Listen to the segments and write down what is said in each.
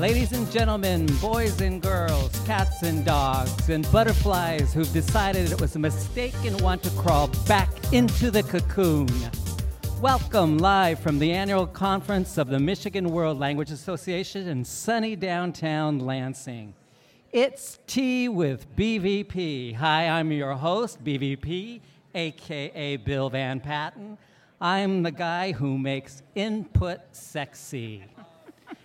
Ladies and gentlemen, boys and girls, cats and dogs, and butterflies who've decided it was a mistake and want to crawl back into the cocoon. Welcome live from the annual conference of the Michigan World Language Association in sunny downtown Lansing. It's Tea with BVP. Hi, I'm your host, BVP, aka Bill Van Patten. I'm the guy who makes input sexy.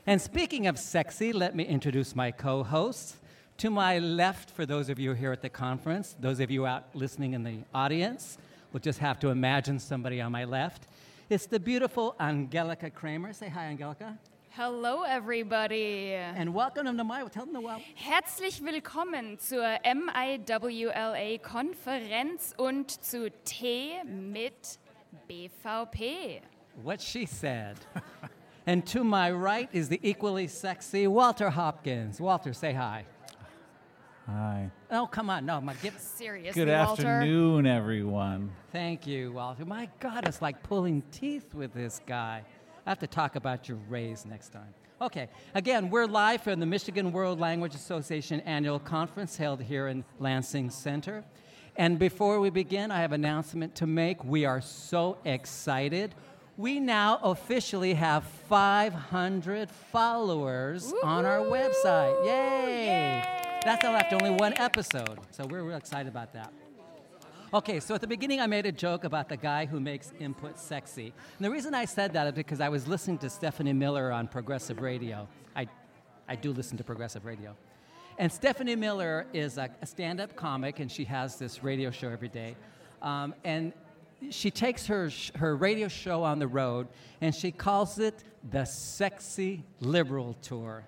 And speaking of sexy, let me introduce my co hosts. To my left, for those of you here at the conference, those of you out listening in the audience, will just have to imagine somebody on my left. It's the beautiful Angelica Kramer. Say hi, Angelica. Hello, everybody. And welcome to my, tell them the. Herzlich willkommen zur MIWLA-Konferenz und zu Tee mit BVP. What she said. and to my right is the equally sexy Walter Hopkins. Walter, say hi. Hi. Oh, come on. No, my give. serious. Good Walter. afternoon, everyone. Thank you, Walter. My God, it's like pulling teeth with this guy. I have to talk about your raise next time. Okay, again, we're live from the Michigan World Language Association annual conference held here in Lansing Center. And before we begin, I have an announcement to make. We are so excited. We now officially have 500 followers on our website. Yay! That's all after only one episode. So we're real excited about that. Okay, so at the beginning, I made a joke about the guy who makes input sexy. And the reason I said that is because I was listening to Stephanie Miller on Progressive Radio. I, I do listen to Progressive Radio. And Stephanie Miller is a, a stand up comic, and she has this radio show every day. Um, and she takes her, her radio show on the road, and she calls it the Sexy Liberal Tour.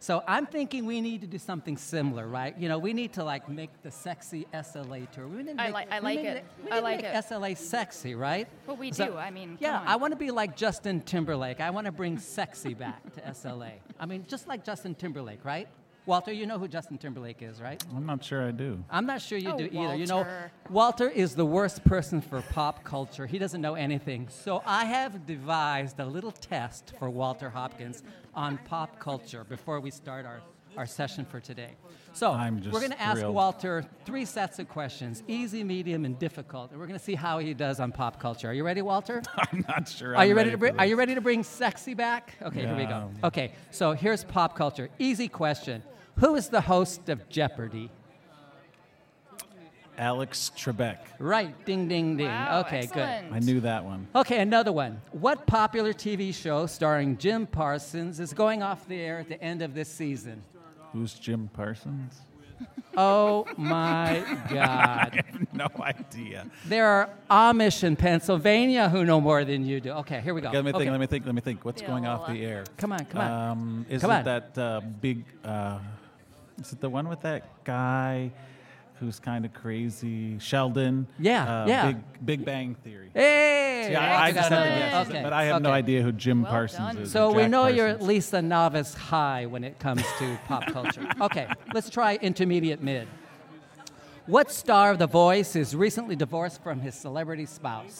So I'm thinking we need to do something similar, right? You know, we need to like make the sexy SLA tour. We need to I make- like- I we like need it. to- we I need to like make it. SLA sexy, right? Well, we So- do. I mean, yeah. I want to be like Justin Timberlake. I want to bring sexy back to SLA. I mean, just like Justin Timberlake, right? Walter, you know who Justin Timberlake is, right? I'm not sure I do. I'm not sure you Oh, do either. You know, Walter. Walter is the worst person for pop culture. He doesn't know anything. So I have devised a little test for Walter Hopkins on pop culture before we start our, our session for today. So I'm just we're going to ask thrilled. Walter three sets of questions easy, medium, and difficult. And we're going to see how he does on pop culture. Are you ready, Walter? I'm not sure. Are I'm you ready, to for bring? Are you ready to bring sexy back? Okay, here we go. Okay, so here's pop culture. Easy question: Who is the host of Jeopardy? Alex Trebek. Right. Ding, ding, ding. Wow, okay, excellent. I knew that one. Okay, another one. What popular TV show starring Jim Parsons is going off the air at the end of this season? Who's Jim Parsons? Oh my God. no idea. There are Amish in Pennsylvania who know more than you do. Okay, here we go. Let me think. Okay. Let me think. Let me think. What's going off the air? Come on, come on. Um, is Come it on. that uh, big? Uh, is it the one with that guy who's kind of crazy? Sheldon. Yeah, Uh, yeah. Big Big Bang Theory. Hey! Yeah, I, I just have had to guess. Okay, but I have no idea who Jim Well Parsons done. is. So we Jack know you're at least a novice high when it comes to pop culture. Okay, let's try intermediate mid. What star of The Voice is recently divorced from his celebrity spouse?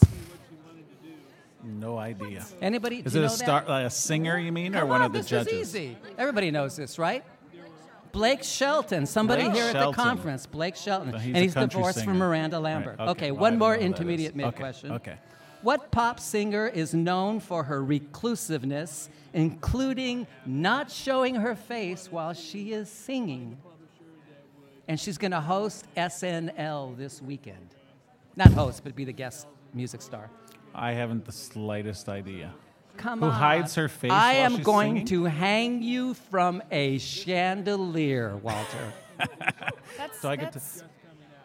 No idea. Anybody? Is it a star, That? like a singer? You mean, or Come one of the this judges? is easy. Everybody knows this, right? Blake Shelton. Somebody Blake here at the conference. Blake Shelton. He's and he's divorced singer. from Miranda Right, Lambert. okay, Okay, I one don't more know who that intermediate mid Okay, question. okay. What pop singer is known for her reclusiveness, including not showing her face while she is singing? And she's going to host SNL this weekend. Not host, but be the guest music star. I haven't the slightest idea. Come Who on. hides her face I while am she's going singing? to hang you from a chandelier, Walter. That's, So I get to- that's,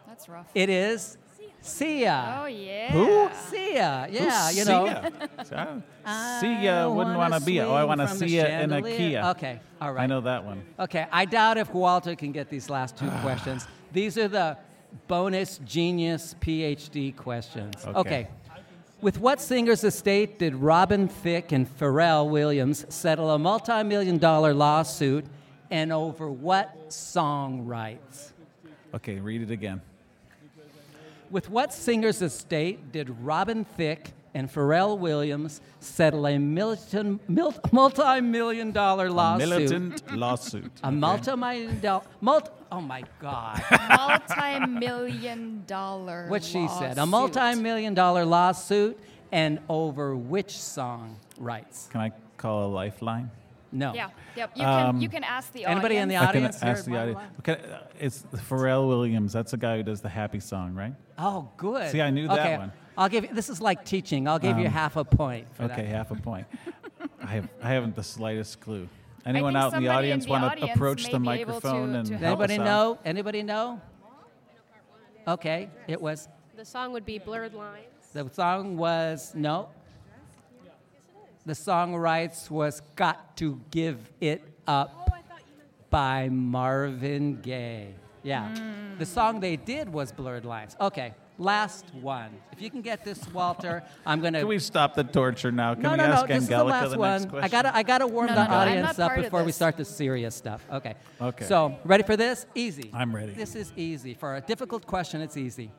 that's rough. it is Sia. oh, yeah. Who? Sia. Yeah, Who's you know. Sia? I Sia wouldn't wanna be. Oh, I want to from the see it in a chandelier. Kia. Okay, all right. I know that one. Okay, I doubt if Walter can get these last two questions. These are the bonus genius PhD questions. Okay. okay. With what singer's estate did Robin Thicke and Pharrell Williams settle a multi million dollar lawsuit and over what song rights? Okay, read it again. With what singer's estate did Robin Thicke and Pharrell Williams settle a militant, mil- multi-million dollar lawsuit. Militant lawsuit. A okay. multi-million dollar, multi, oh my God. Multi-million dollar. what she said. A lawsuit. multi-million dollar lawsuit and over which song rights? Can I call a lifeline? No. Yeah. Yep. You can. Um, you can ask the audience. Anybody in the audience. I can ask the audience. Okay, it's Pharrell Williams. That's the guy who does the happy song, right? Oh, good. See, I knew that one. I'll give you, this is like teaching. I'll give you Um, half a point for Okay, that. half a point. I have I haven't the slightest clue. Anyone out in the audience want to approach the microphone to- and to help Anybody us out? know? Anybody know? Okay, it was, The song would be Blurred Lines. the song was, no. The song rights was Got to Give It Up by Marvin Gaye. Yeah. The song they did was Blurred Lines. Okay, last one. If you can get this, Walter, I'm going to. Can we stop the torture now? Can no, we no, no. ask This is the last the one. next question? I gotta, I gotta warm No, the no, no, audience up before we start the serious stuff. Okay. Okay. So, ready for this? Easy. I'm ready. This is easy. For a difficult question, it's easy.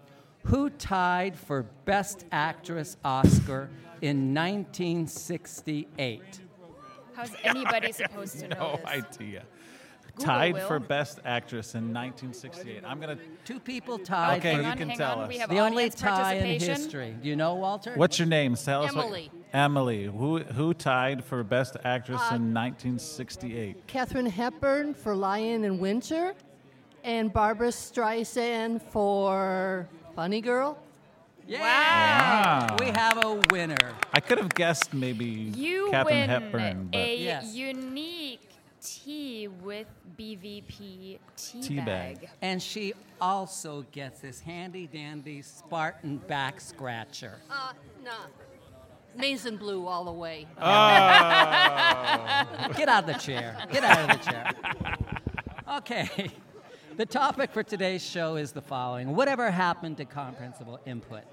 Who tied for Best Actress Oscar in 1968? How's anybody supposed to know no this? Idea. Tied will. for Best Actress in 1968. I'm gonna. Two people tied. Okay, for you Hang on, can hang tell on. us. We have the only audience tie in participation. history. Do you know, Walter? What's your name? Tell us. what- Emily. Emily. Who who tied for Best Actress Uh, in 1968? Katharine Hepburn for Lion and Winter, and Barbra Streisand for Funny Girl. Yeah. Wow. We have a winner. I could have guessed maybe You Katharine win Hepburn, but a Yes. unique tea with BVP tea, Tea bag. bag. And she also gets this handy dandy Spartan back scratcher. Uh, nah. Maize and blue all the way. Get out of the chair. Get out of the chair. Okay. The topic for today's show is the following Whatever happened to comprehensible input?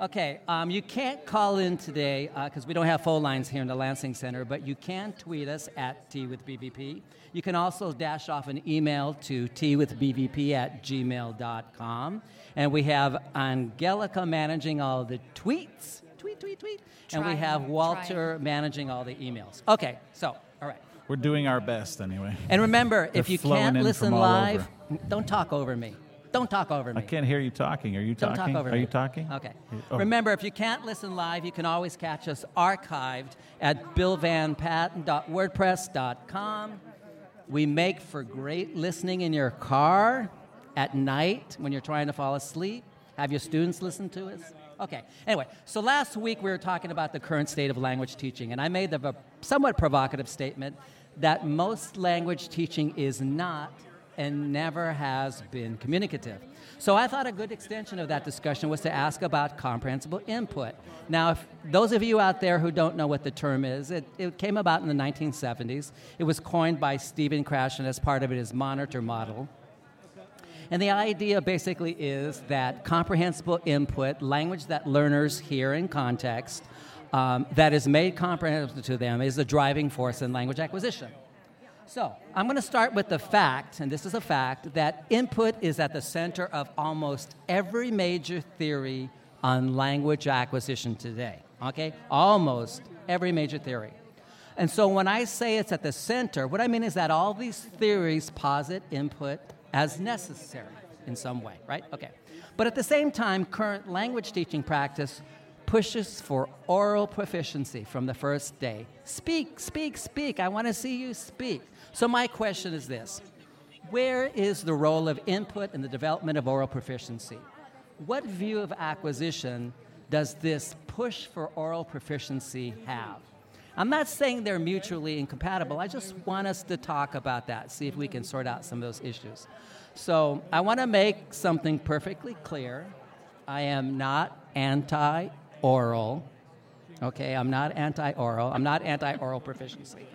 Okay, um, you can't call in today because we don't have phone lines here in the Lansing Center, but you can tweet us at Tea with BVP. You can also dash off an email to teawithbvp at gmail.com. And we have Angelica managing all the tweets. Tweet, tweet, tweet. and we have trying. Walter managing all the emails. Okay, so, all right. we're doing our best anyway. And remember, if you can't in listen from all live, don't talk over me. Don't talk over me. I can't hear you talking. Are you Don't talking? talk over me. Are me. you talking? Okay. Oh. Remember, if you can't listen live, you can always catch us archived at billvanpatten.wordpress.com. We make for great listening in your car at night when you're trying to fall asleep. Have your students listen to us? Okay. Anyway, so last week we were talking about the current state of language teaching, and I made the somewhat provocative statement that most language teaching is not and never has been communicative. So I thought a good extension of that discussion was to ask about comprehensible input. Now, if those of you out there who don't know what the term is, it, it came about in the 1970s. It was coined by Stephen Krashen as part of his monitor model. And the idea basically is that comprehensible input, language that learners hear in context, um, that is made comprehensible to them, is the driving force in language acquisition. So, I'm going to start with the fact, and this is a fact, that input is at the center of almost every major theory on language acquisition today. Okay? Almost every major theory. And so, when I say it's at the center, what I mean is that all these theories posit input as necessary in some way, right? Okay. But at the same time, current language teaching practice pushes for oral proficiency from the first day. Speak, speak, speak. I want to see you speak. So, my question is this Where is the role of input in the development of oral proficiency? What view of acquisition does this push for oral proficiency have? I'm not saying they're mutually incompatible. I just want us to talk about that, see if we can sort out some of those issues. So, I want to make something perfectly clear. I am not anti oral. Okay, I'm not anti oral. I'm not anti oral proficiency.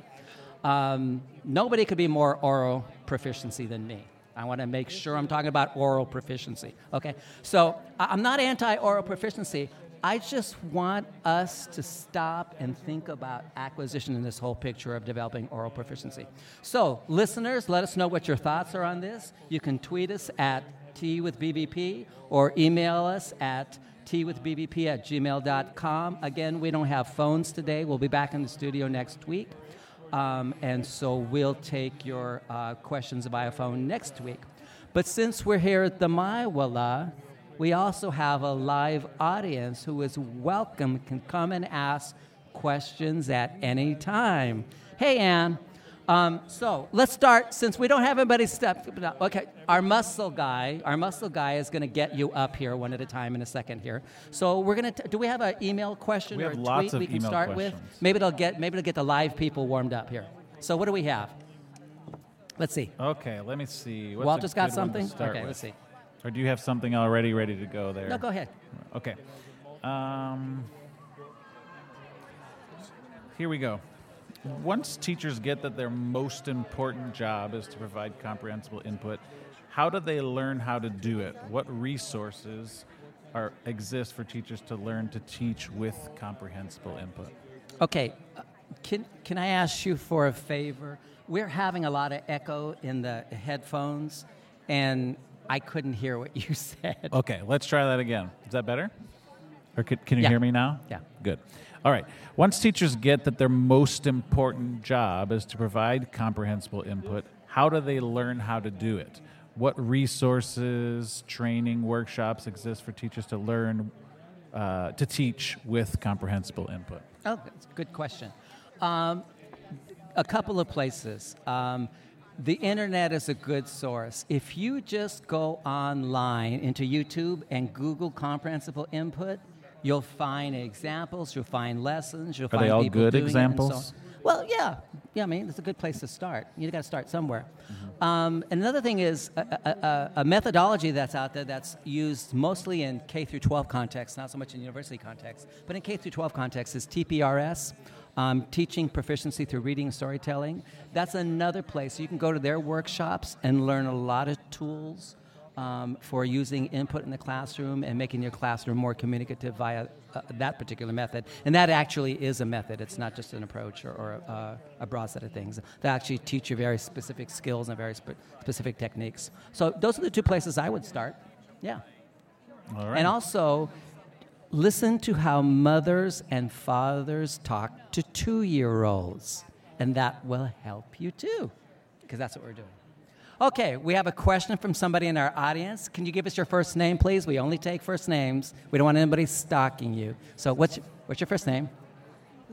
Um, nobody could be more oral proficiency than me. I want to make sure I'm talking about oral proficiency. Okay, so I'm not anti oral proficiency. I just want us to stop and think about acquisition in this whole picture of developing oral proficiency. So, listeners, let us know what your thoughts are on this. You can tweet us at Tea with BVP or email us at Tea with BVP at gmail.com. Again, we don't have phones today. We'll be back in the studio next week. Um, and so we'll take your uh, questions via phone next week. But since we're here at the MIWLA, we also have a live audience who is welcome, can come and ask questions at any time. Hey, Ann. Um, so let's start since we don't have anybody step. Okay, our muscle guy, our muscle guy is going to get you up here one at a time in a second here. So we're going to. Do we have an email question We or have a lots tweet of we can start with? Maybe it'll get maybe it'll get the live people warmed up here. So what do we have? Let's see. Okay, let me see. What's Walter's got good one to something. Okay, with? let's see. Or do you have something already ready to go there? No, go ahead. Okay. Um, here we go. Once teachers get that their most important job is to provide comprehensible input, how do they learn how to do it? What resources are exist for teachers to learn to teach with comprehensible input? Okay, uh, can, can I ask you for a favor? We're having a lot of echo in the headphones, and I couldn't hear what you said. Okay, let's try that again. Is that better? Or can, can you Yeah. hear me now? Yeah. Good. All right. Once teachers get that their most important job is to provide comprehensible input, how do they learn how to do it? What resources, training, workshops exist for teachers to learn uh, to teach with comprehensible input? Oh, that's a good question. Um, a couple of places. Um, the internet is a good source. If you just go online into YouTube and Google comprehensible input, you'll find examples, you'll find lessons, you'll Are find they all people good doing it and so examples? Well, yeah, yeah. I mean, it's a good place to start. You got to start somewhere. Mm-hmm. Um, and another thing is a, a, a, a methodology that's out there that's used mostly in K through 12 context, not so much in university context, but in K through 12 context is TPRS. Um, teaching proficiency through reading and storytelling. That's another place. You can go to their workshops and learn a lot of tools um, for using input in the classroom and making your classroom more communicative via uh, that particular method. And that actually is a method. It's not just an approach or, or a, a broad set of things. They actually teach you very specific skills and very spe- specific techniques. So those are the two places I would start. Yeah. All right. And also, listen to how mothers and fathers talk to two year olds, and that will help you too, because that's what we're doing. Okay, we have a question from somebody in our audience. Can you give us your first name, please? We only take first names. We don't want anybody stalking you. So, what's, what's your first name?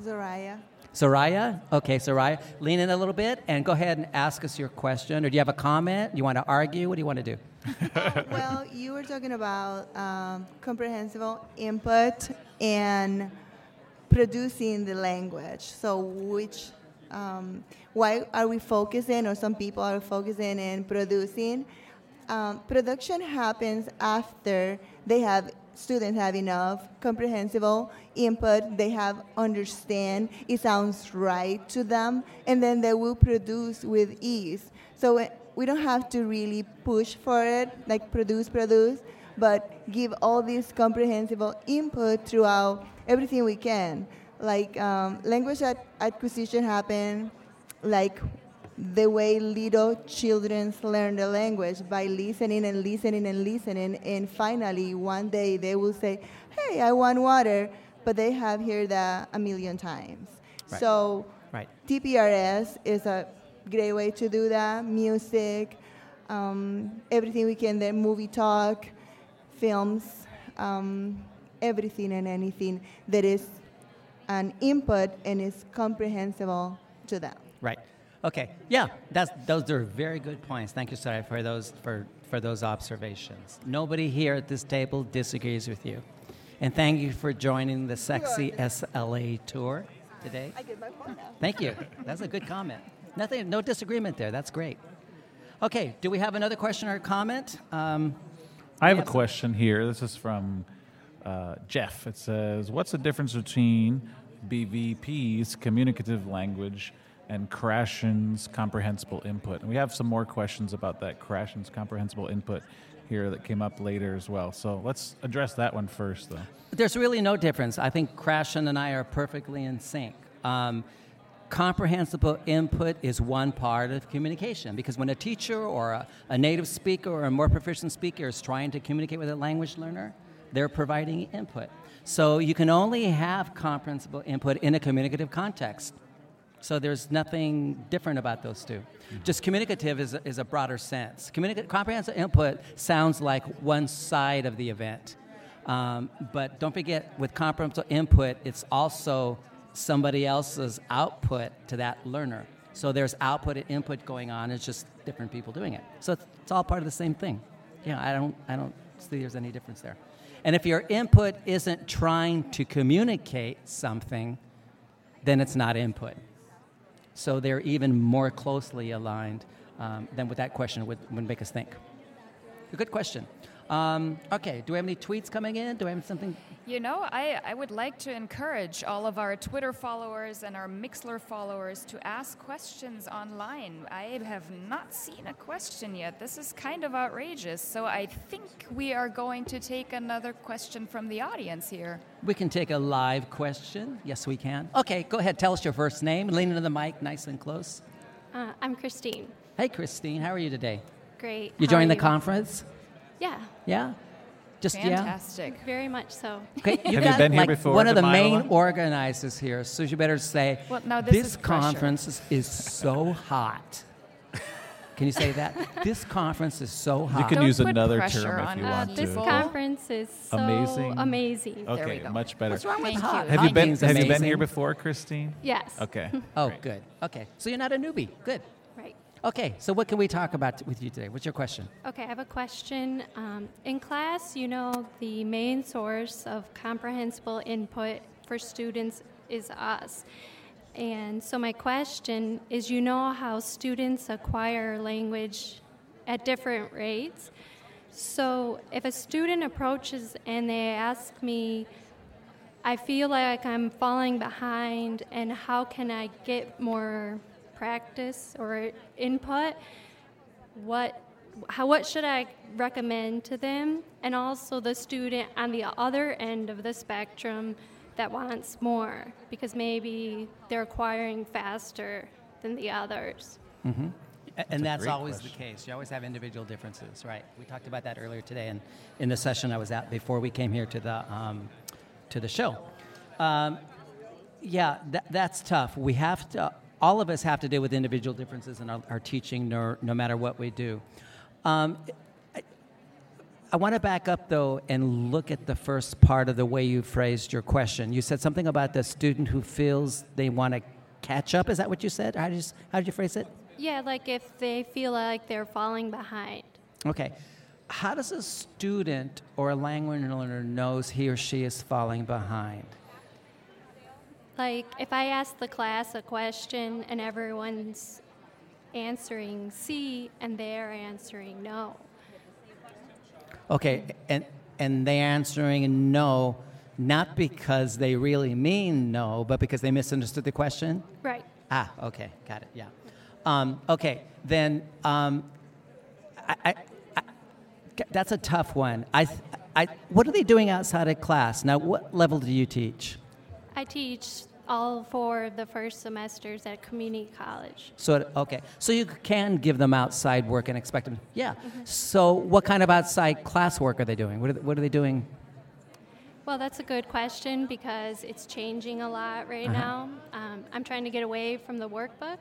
Zoraya. Soraya? Okay, Soraya. Lean in a little bit and go ahead and ask us your question. Or do you have a comment? You want to argue? What do you want to do? well, you were talking about um, comprehensible input and producing the language. So, which, um, why are we focusing, or some people are focusing in producing? Um, production happens after they have students have enough comprehensible input, they have understand, it sounds right to them, and then they will produce with ease. So uh, we don't have to really push for it, like produce, produce, but give all this comprehensible input throughout everything we can. Like um, language ac- acquisition happen, like the way little children learn the language by listening and listening and listening, and finally one day they will say, "Hey, I want water," but they have heard that a million times. Right. So Right. TPRS is a great way to do that. Music, um, everything we can there, movie talk, films, um, everything and anything that is an input and is comprehensible to them. Right. Okay. Yeah, that's, those are very good points. Thank you, Sarah, for those, for, for those observations. Nobody here at this table disagrees with you. And thank you for joining the Sexy SLA tour today. I get my point now. Thank you. That's a good comment. Nothing, no disagreement there. That's great. Okay, do we have another question or comment? Um, I have a question here. This is from uh, Jeff. It says, "What's the difference between BVP's communicative language and Krashen's comprehensible input?" And we have some more questions about that Krashen's comprehensible input here that came up later as well. So let's address that one first, though. There's really no difference. I think Krashen and I are perfectly in sync. Um, comprehensible input is one part of communication because when a teacher or a, a native speaker or a more proficient speaker is trying to communicate with a language learner, they're providing input. So you can only have comprehensible input in a communicative context. So there's nothing different about those 2 Just communicative is a, is a broader sense. Communica- comprehensive input sounds like one side of the event. Um, but don't forget, with comprehensive input, it's also somebody else's output to that learner. So there's output and input going on. It's just different people doing it. So it's, it's all part of the same thing. Yeah, I don't, I don't see there's any difference there. And if your input isn't trying to communicate something, then it's not input. So they're even more closely aligned um, than what that question would, would make us think. A good question. Um, okay, do we have any tweets coming in? Do we have something? You know, I, I would like to encourage all of our Twitter followers and our Mixlr followers to ask questions online. I have not seen a question yet. This is kind of outrageous. So I think we are going to take another question from the audience here. We can take a live question. Yes, we can. Okay, go ahead. Tell us your first name. Lean into the mic nice and close. Uh, I'm Christine. Hey, Christine, how are you today? Great. You joined are the conference? Yeah, Yeah? Just yeah? Fantastic. very much so. Okay, Have you got, been here like, before One of the main Iowa? organizers here, so you better say, Well, now this this is conference is, is so hot. Can you say that? this conference is so hot. You can Don't use another term if you us. Uh, want this to. conference is so Amazing. amazing. There we Okay, go. much better. What's wrong with Thank hot? you. Have you been means Have you been here before, Christine? Yes. Okay. Oh, great. good. Okay, so you're not a newbie. Good. Okay, so what can we talk about with you today? What's your question? Okay, I have a question. Um, in class, you know, the main source of comprehensible input for students is us. And so, my question is you know how students acquire language at different rates? So, if a student approaches and they ask me, I feel like I'm falling behind, and how can I get more practice or input? What, how, what should I recommend to them? And also the student on the other end of the spectrum that wants more because maybe they're acquiring faster than the others. A- And that's always question. the case. You always have individual differences, right? We talked about that earlier today, and in the session I was at before we came here to the um, to the show. Um, yeah, that, that's tough. We have to. All of us have to deal with individual differences in our, our teaching, no, no matter what we do. Um, I, I want to back up though and look at the first part of the way you phrased your question. You said something about the student who feels they want to catch up. Is that what you said? How did you, how did you phrase it? Yeah, like if they feel like they're falling behind. Okay. How does a student or a language learner knows he or she is falling behind? Like if I ask the class a question and everyone's answering C and they're answering no. Okay, and and they answering no, not because they really mean no, but because they misunderstood the question. Right. Ah, okay, got it. Yeah. Um, okay, then um, I, I, I, that's a tough one. I, I, what are they doing outside of class? Now, what level do you teach? I teach all four of the first semesters at community college. So okay, so you can give them outside work and expect them. Yeah. So what kind of outside class work are they doing? What are they, what are they doing? Well, that's a good question because it's changing a lot right Uh-huh. now. Um, I'm trying to get away from the workbook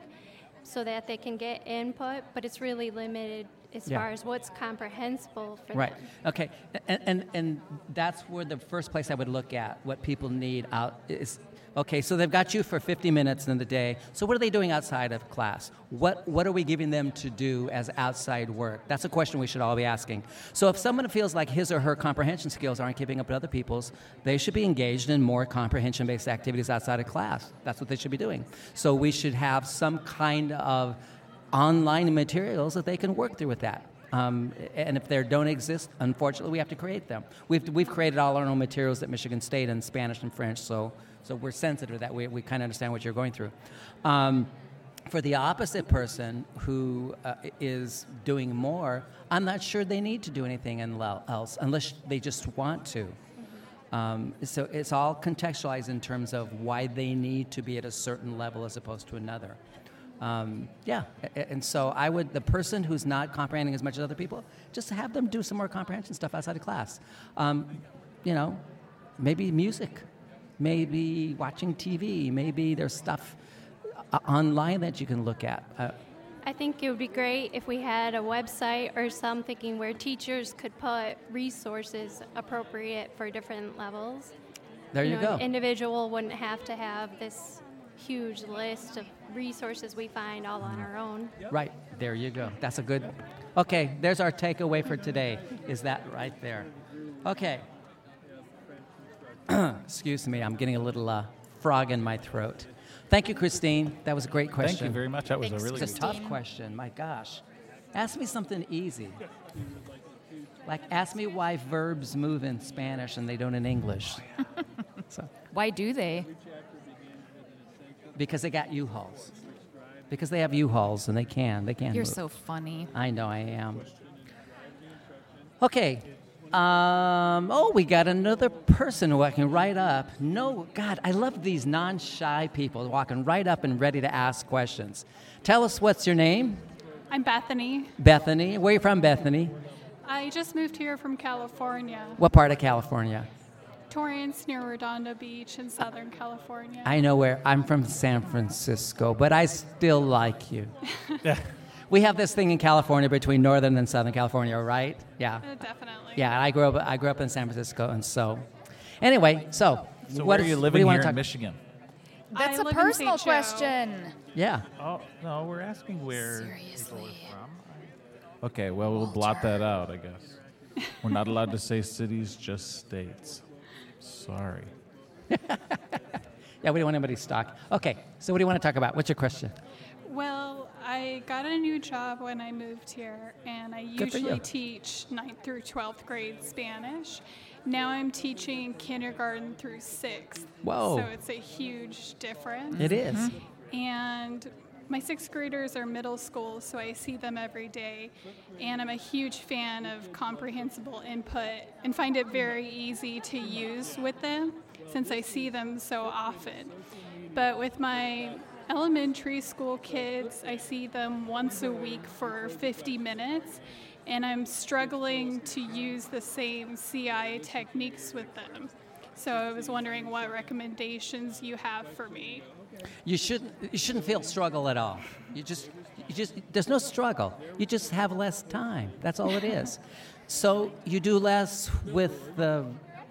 so that they can get input, but it's really limited as Yeah. far as what's comprehensible for Right. them. Okay. And, and and that's where the first place I would look at what people need out is. Okay, so they've got you for 50 minutes in the day. So what are they doing outside of class? What what are we giving them to do as outside work? That's a question we should all be asking. So if someone feels like his or her comprehension skills aren't keeping up with other people's, they should be engaged in more comprehension-based activities outside of class. That's what they should be doing. So we should have some kind of online materials that they can work through with that. Um, and if there don't exist, unfortunately, we have to create them. We've, we've created all our own materials at Michigan State in Spanish and French, so, so we're sensitive to that. We, we kind of understand what you're going through. Um, for the opposite person who uh, is doing more, I'm not sure they need to do anything else unless they just want to. Um, so it's all contextualized in terms of why they need to be at a certain level as opposed to another. Um, yeah, and so I would the person who's not comprehending as much as other people, just have them do some more comprehension stuff outside of class. Um, you know, maybe music, maybe watching TV, maybe there's stuff uh, online that you can look at. Uh, I think it would be great if we had a website or something where teachers could put resources appropriate for different levels. there you, know, go. An individual wouldn't have to have this huge list of resources we find all on our own. Right, there you go. That's a good. Okay, there's our takeaway for today. Is that right there? Okay. Excuse me, I'm getting a little uh, frog in my throat. Thank you, Christine. That was a great question. Thank you very much. That was Thanks, a really It's a tough question. My gosh. Ask me something easy. Like, ask me why verbs move in Spanish and they don't in English. so, Why do they? because they got U-Hauls. Because they have U-Hauls and they can. They can. You're move. so funny. I know I am. Okay. Um, oh, we got another person walking right up. No, God, I love these non shy people walking right up and ready to ask questions. Tell us what's your name? I'm Bethany. Bethany. Where are you from, Bethany? I just moved here from California, What part of California? Torrance near Redondo Beach in Southern California. I know where. I'm from San Francisco, but I still like you. we have this thing in California between Northern and Southern California, right? Yeah. Uh, definitely. Yeah, I grew up. I grew up in San Francisco, and so, anyway, so, So what where are you what do living wanna here in talk- Michigan? That's I a personal question. Yeah, Oh no, we're asking where Seriously. people are from. Okay, well we'll blot that out, I guess. We're not allowed to say cities, just states. Sorry. yeah. We don't want anybody to stalk. Okay, so what do you want to talk about? What's your question? Well, I got a new job when I moved here, and I Good usually teach 9th through 12th grade Spanish. Now I'm teaching kindergarten through 6th. Whoa. So it's a huge difference. It is. Mm-hmm. and my sixth graders are middle school, so I see them every day. And I'm a huge fan of comprehensible input and find it very easy to use with them since I see them so often. But with my elementary school kids, I see them once a week for 50 minutes, and I'm struggling to use the same CI techniques with them. So I was wondering what recommendations you have for me. You shouldn't. You shouldn't feel struggle at all. You just. You just. There's no struggle. You just have less time. That's all it is. so you do less with the.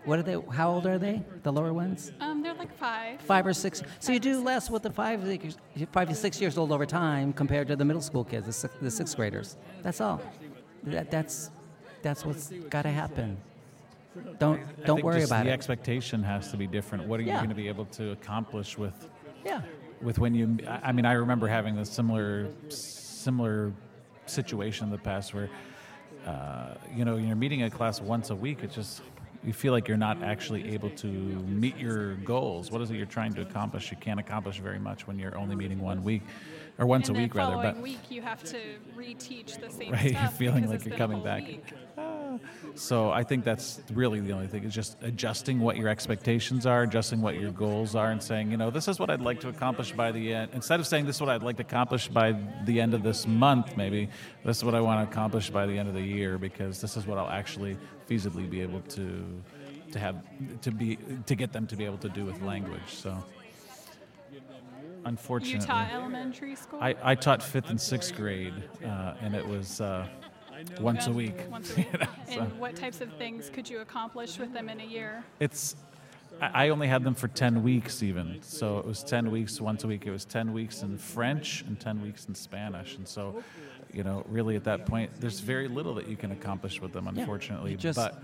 What are they? How old are they? The lower ones. Um, they're like five. Five or six. So you do less with the five, five to six years old over time compared to the middle school kids, the, six, the sixth graders. That's all. That, that's that's what's got to happen. Don't don't think worry just about the it. The expectation has to be different. What are you Yeah. going to be able to accomplish with yeah. with when you I I mean I remember having a similar similar situation in the past where uh, you know you're meeting a class once a week it just you feel like you're not actually able to meet your goals? What is it you're trying to accomplish? You can't accomplish very much when you're only meeting one week or once and a week rather but week you have to reteach the same Right, you're stuff feeling like you're coming back. week. Ah. So I think that's really the only thing is just adjusting what your expectations are, adjusting what your goals are, and saying, you know, this is what I'd like to accomplish by the end. Instead of saying this is what I'd like to accomplish by the end of this month, maybe this is what I want to accomplish by the end of the year because this is what I'll actually feasibly be able to to have to be to get them to be able to do with language. So unfortunately, You taught elementary school? I, I taught fifth and sixth grade, uh, and it was uh, once a week. Once a week. You know, so and what types of things could you accomplish with them in a year? it's I I only had them for 10 weeks even so it was 10 weeks once a week it was 10 weeks in french and 10 weeks in spanish and so you know really at that point there's very little that you can accomplish with them unfortunately you just- but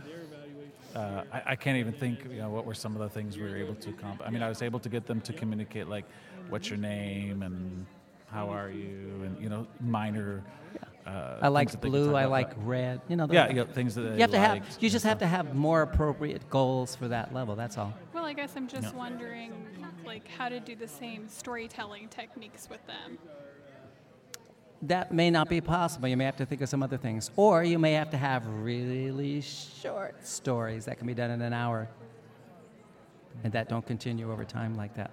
uh, I, I can't even think you know what were some of the things we were able to accomplish i mean i was able to get them to communicate like what's your name and how are you and you know minor uh, I like things that they could blue. talk I about. like red. You know. the- yeah, yeah things that You have to have. You just have stuff. to have more appropriate goals for that level. That's all. Well, I guess I'm just Yeah. wondering like how to do the same storytelling techniques with them. That may not be possible. You may have to think of some other things, or you may have to have really short stories that can be done in an hour, and that don't continue over time like that.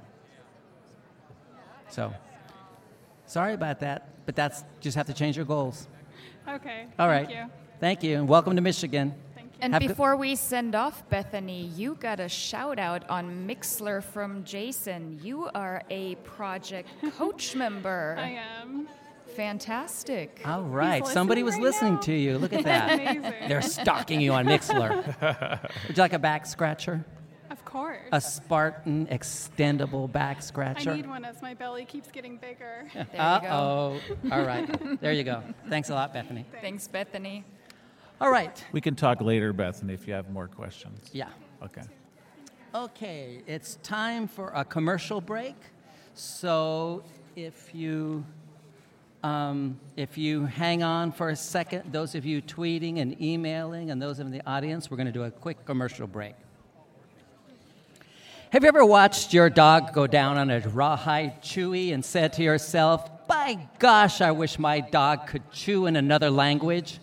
So, sorry about that, but that's just have to change your goals. Okay. All right. thank you. Thank you, and welcome to Michigan. Thank you. And Have good- before we send off, Bethany, you got a shout out on Mixlr from Jason. You are a project coach member. I am. Fantastic. All right, somebody was right listening now. to you. Look at that. Amazing. They're stalking you on Mixlr. Would you like a back scratcher? Of course. A Spartan extendable back scratcher. I need one as my belly keeps getting bigger. There you Uh oh. All right. There you go. Thanks a lot, Bethany. Thanks, Bethany. All right. We can talk later, Bethany, if you have more questions. Yeah. Okay. Okay, it's time for a commercial break. So if you um, if you hang on for a second, those of you tweeting and emailing, and those in the audience, we're going to do a quick commercial break. Have you ever watched your dog go down on a rawhide chewy and said to yourself, By gosh, I wish my dog could chew in another language?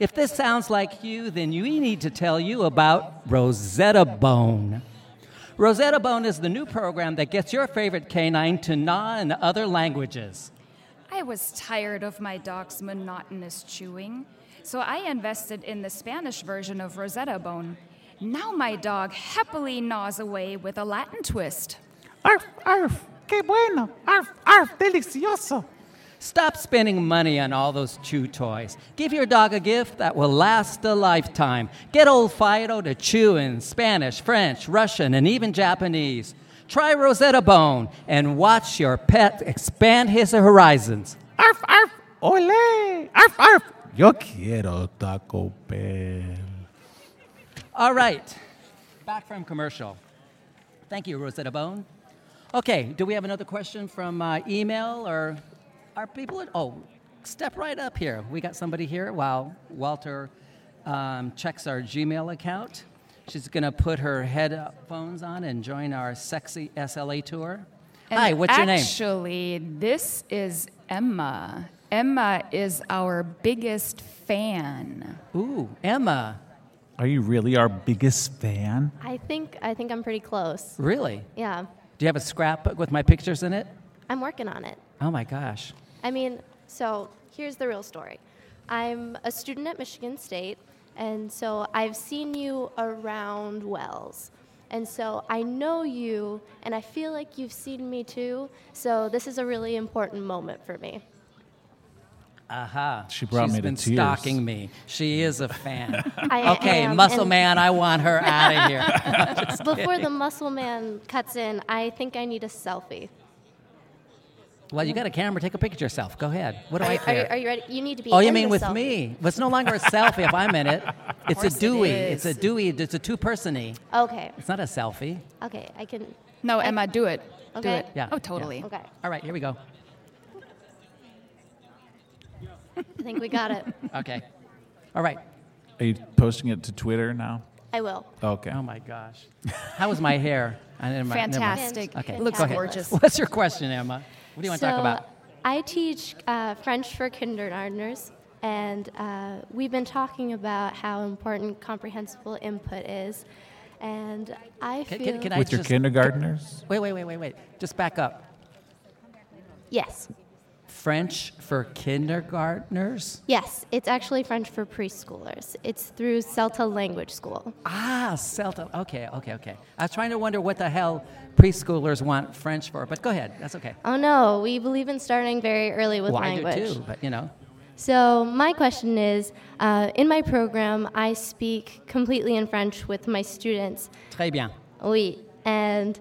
If this sounds like you, then we need to tell you about Rosetta Bone. Rosetta Bone is the new program that gets your favorite canine to gnaw in other languages. I was tired of my dog's monotonous chewing, so I invested in the Spanish version of Rosetta Bone. Now my dog happily gnaws away with a Latin twist. Arf, arf, qué bueno. Arf, arf, delicioso. Stop spending money on all those chew toys. Give your dog a gift that will last a lifetime. Get old Fido to chew in Spanish, French, Russian, and even Japanese. Try Rosetta Bone and watch your pet expand his horizons. Arf, arf, ole. Arf, arf. Yo quiero Taco Bell. All right, back from commercial. Thank you, Rosetta Bone. Okay, do we have another question from uh, email or are people? oh, step right up here. We got somebody here while Walter um, checks our Gmail account. She's going to put her headphones on and join our sexy SLA tour. And Hi, what's your name? Actually, this is Emma. Emma is our biggest fan. Ooh, Emma. Are you really our biggest fan? I think I think I'm pretty close. Really? Yeah, Do you have a scrapbook with my pictures in it? I'm working on it. Oh my gosh. I mean, so here's the real story. I'm a student at Michigan State, and so I've seen you around Wells. And so I know you, and I feel like you've seen me too. So this is a really important moment for me. Aha. She brought She's me to been tears. stalking me. She is a fan. I okay, am, muscle man, I want her out of here. Before the muscle man cuts in, I think I need a selfie. Well, you got a camera. Take a picture of yourself. Go ahead. What do I you- are, you- are you ready? You need to be. oh, you in mean with selfie. me? Well, it's no longer a selfie if I'm in it. It's a course it Dewey. It's a Dewey. It's a two-persony. Okay. It's not a selfie. Okay. I can. No, I- Emma, do it. Do it. Yeah, Oh, yeah. totally. Okay. All right, here we go. I think we got it. Okay. All right. Are you posting it to Twitter now? I will. Okay. Oh my gosh. How was my hair? I didn't never mind. Fantastic. Okay. Looks Go ahead. gorgeous. What's your question, Emma? What do you want to so talk about? I teach uh, French for kindergartners, and uh, we've been talking about how important comprehensible input is. And I Can- feel can- can I With your just- kindergartners? Wait, wait, wait, wait, wait. Just back up. yes, French for kindergartners? yes, it's actually French for preschoolers. It's through Celta Language School. Ah, Celta. Okay, okay, okay. I was trying to wonder what the hell preschoolers want French for, but go ahead. That's okay. Oh no, we believe in starting very early with well, I language. do too, but you know. So, my question is uh, in my program, I speak completely in French with my students. Très bien. Oui. And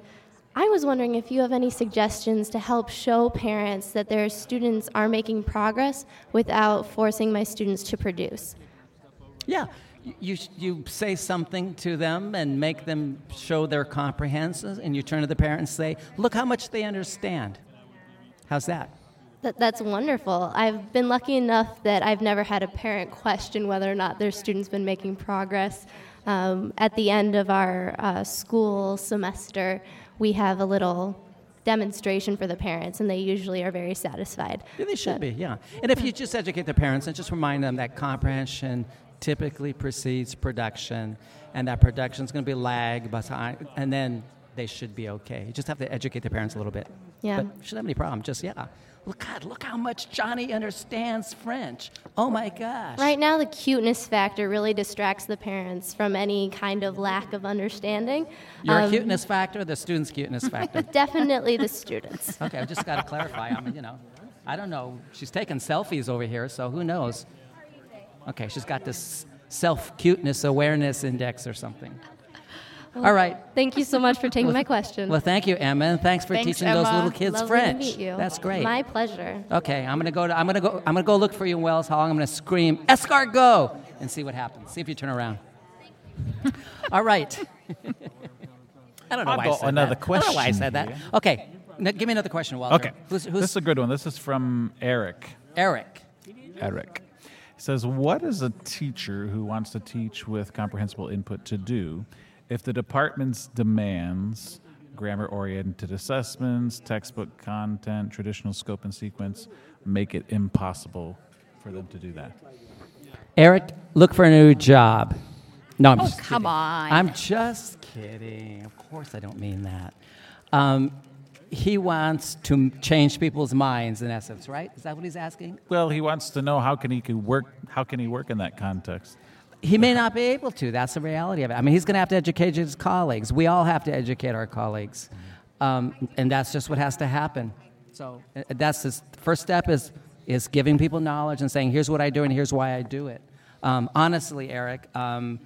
I was wondering if you have any suggestions to help show parents that their students are making progress without forcing my students to produce. Yeah. You- You, say something to them and make them show their comprehension, and you turn to the parent and say, Look how much they understand. How's that? That, that's wonderful. I've been lucky enough that I've never had a parent question whether or not their student's been making progress. Um, at the end of our uh, school semester, we have a little demonstration for the parents, and they usually are very satisfied. Yeah, they should But- be, yeah. And if you just educate the parents and just remind them that comprehension typically precedes production, and that production is going to be lag behind, and then they should be okay. You just have to educate the parents a little bit. Yeah. But shouldn't have any problem. Just yeah, Look, God, look how much Johnny understands French. Oh my gosh. Right now, the cuteness factor really distracts the parents from any kind of lack of understanding. Your Um, cuteness factor, or the student's cuteness factor. Definitely the students. Okay, I just got to clarify. I mean, you know, I don't know. She's taking selfies over here, so who knows? Okay, she's got this self cuteness awareness index or something. All right. Thank you so much for taking my question. Well, thank you, Emma, and thanks for Thanks, teaching those little kids Lovely French. to meet you. That's great. My pleasure. Okay, I'm gonna go. To, I'm gonna go. I'm gonna go look for you in Wells Hall. I'm gonna scream, "Escargot!" and see what happens. See if you turn around. All right. I don't know I'll why go I said another that. I don't know why I said that. here. Okay, n- give me another question, Walter. Okay. Who's, this is a good one. This is from Eric. Eric? Eric. He says, What is a teacher who wants to teach with comprehensible input to do if the department's demands, grammar oriented assessments, textbook content, traditional scope and sequence, make it impossible for them to do that? Eric, look for a new job. No, I'm Oh, just come kidding. on. I'm just kidding. Of course, I don't mean that. Um, he wants to change people's minds, in essence, right? Is that what he's asking? Well, he wants to know how can he could work how can he work in that context? He may not be able to. That's the reality of it. I mean, he's going to have to educate his colleagues. We all have to educate our colleagues, um, and that's just what has to happen. So uh, that's the first step is is giving people knowledge and saying, "Here's what I do, and here's why I do it." Um, honestly, Eric, um,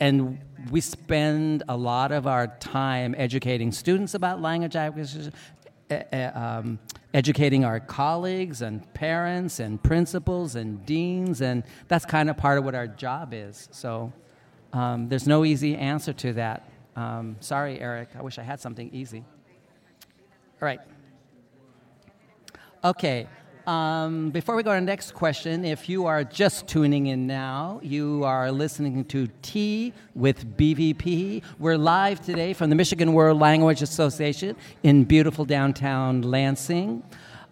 and we spend a lot of our time educating students about language acquisition, uh, uh, um, educating our colleagues and parents and principals and deans, and that's kind of part of what our job is. So um, there's no easy answer to that. Um, sorry, Eric. I wish I had something easy. All right. Okay. Um, before we go to the next question, if you are just tuning in now, you are listening to Tea with BVP. We're live today from the Michigan World Language Association in beautiful downtown Lansing.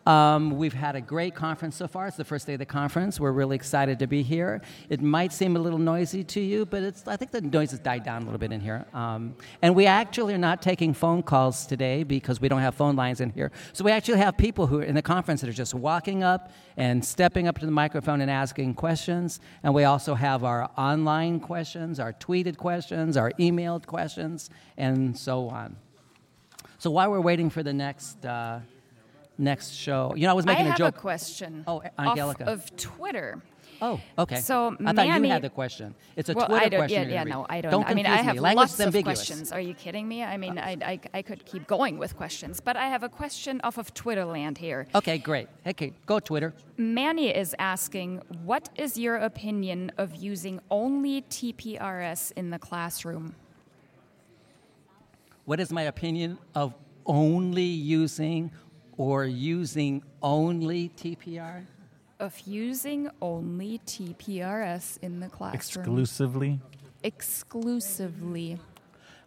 Um, we've had a great conference so far. It's the first day of the conference. We're really excited to be here. It might seem a little noisy to you, but it's, I think the noise has died down a little bit in here. Um, and we actually are not taking phone calls today because we don't have phone lines in here. So we actually have people who are in the conference that are just walking up and stepping up to the microphone and asking questions. And we also have our online questions, our tweeted questions, our emailed questions, and so on. So while we're waiting for the next uh, next show, you know, I was making I a have joke. a question. Oh, off Angelica. of Twitter. Oh, okay. So I thought you Manny- had the question. It's a well, Twitter I don't, question. Yeah, yeah, no. I don't. Don't I mean, I have me. Language lots of ambiguous. questions. Are you kidding me? I mean, oh. I, I, I could keep going with questions, but I have a question off of Twitterland here. Okay, great. Okay, go Twitter. Manny is asking, what is your opinion of using only TPRS in the classroom? What is my opinion of only using or using only TPR? Of using only TPRS in the classroom. Exclusively? Exclusively.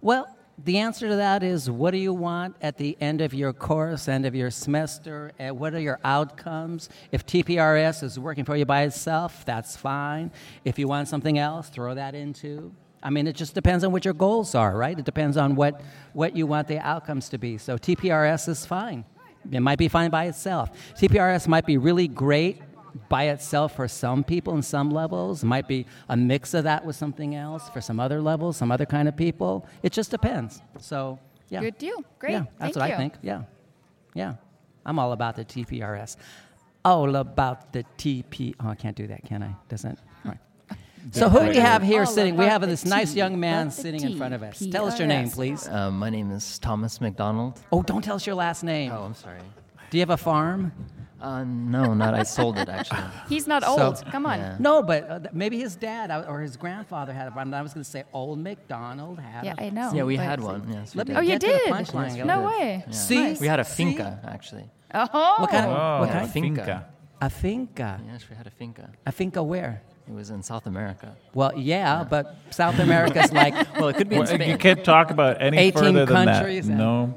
Well, the answer to that is what do you want at the end of your course, end of your semester? And what are your outcomes? If TPRS is working for you by itself, that's fine. If you want something else, throw that into. I mean, it just depends on what your goals are, right? It depends on what, what you want the outcomes to be. So TPRS is fine. It might be fine by itself. TPRS might be really great by itself for some people in some levels. It might be a mix of that with something else for some other levels, some other kind of people. It just depends. So, yeah. Good deal. Great. Yeah, that's Thank what you. I think. Yeah. Yeah. I'm all about the TPRS. All about the TP. Oh, I can't do that, can I? Doesn't. All right. So who do we have here All sitting? We have the this nice young man the sitting in front of us. Tell us your name, please. Uh, my name is Thomas McDonald. Oh, don't tell us your last name. Oh, I'm sorry. Do you have a farm? Uh, no, not. I sold it actually. He's not So- old. Come on. Yeah. No, but uh, maybe his dad uh, or his grandfather had a farm. I was going to say old McDonald had Yeah, a I know. Yeah, we had one. Yes, we Let me did. Oh, you get the did? punchline, Yes, No did. way. Yeah. See? We had a See? finca actually. Oh. What kind of, Oh, what Yeah, kind? finca. A finca. Yes, we had a finca. A finca where? It was in South America. Well, yeah, but South America's like, Well, it could be in Well, Spain. you can't talk about any 18 further than countries that. and- No.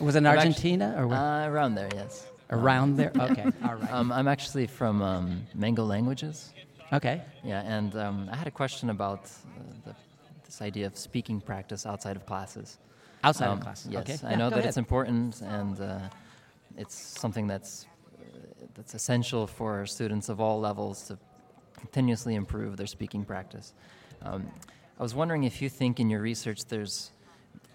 was it in I'm actu- Argentina or where? Uh, around there, yes. around there? Okay, all right. Um, I'm actually from um, Mango Languages. Okay. Yeah, and um, I had a question about uh, the, this idea of speaking practice outside of classes. Outside Um, of classes. Yes, okay. I Yeah, know that ahead. it's important and uh, it's something that's that's essential for students of all levels to continuously improve their speaking practice. Um, I was wondering if you think in your research there's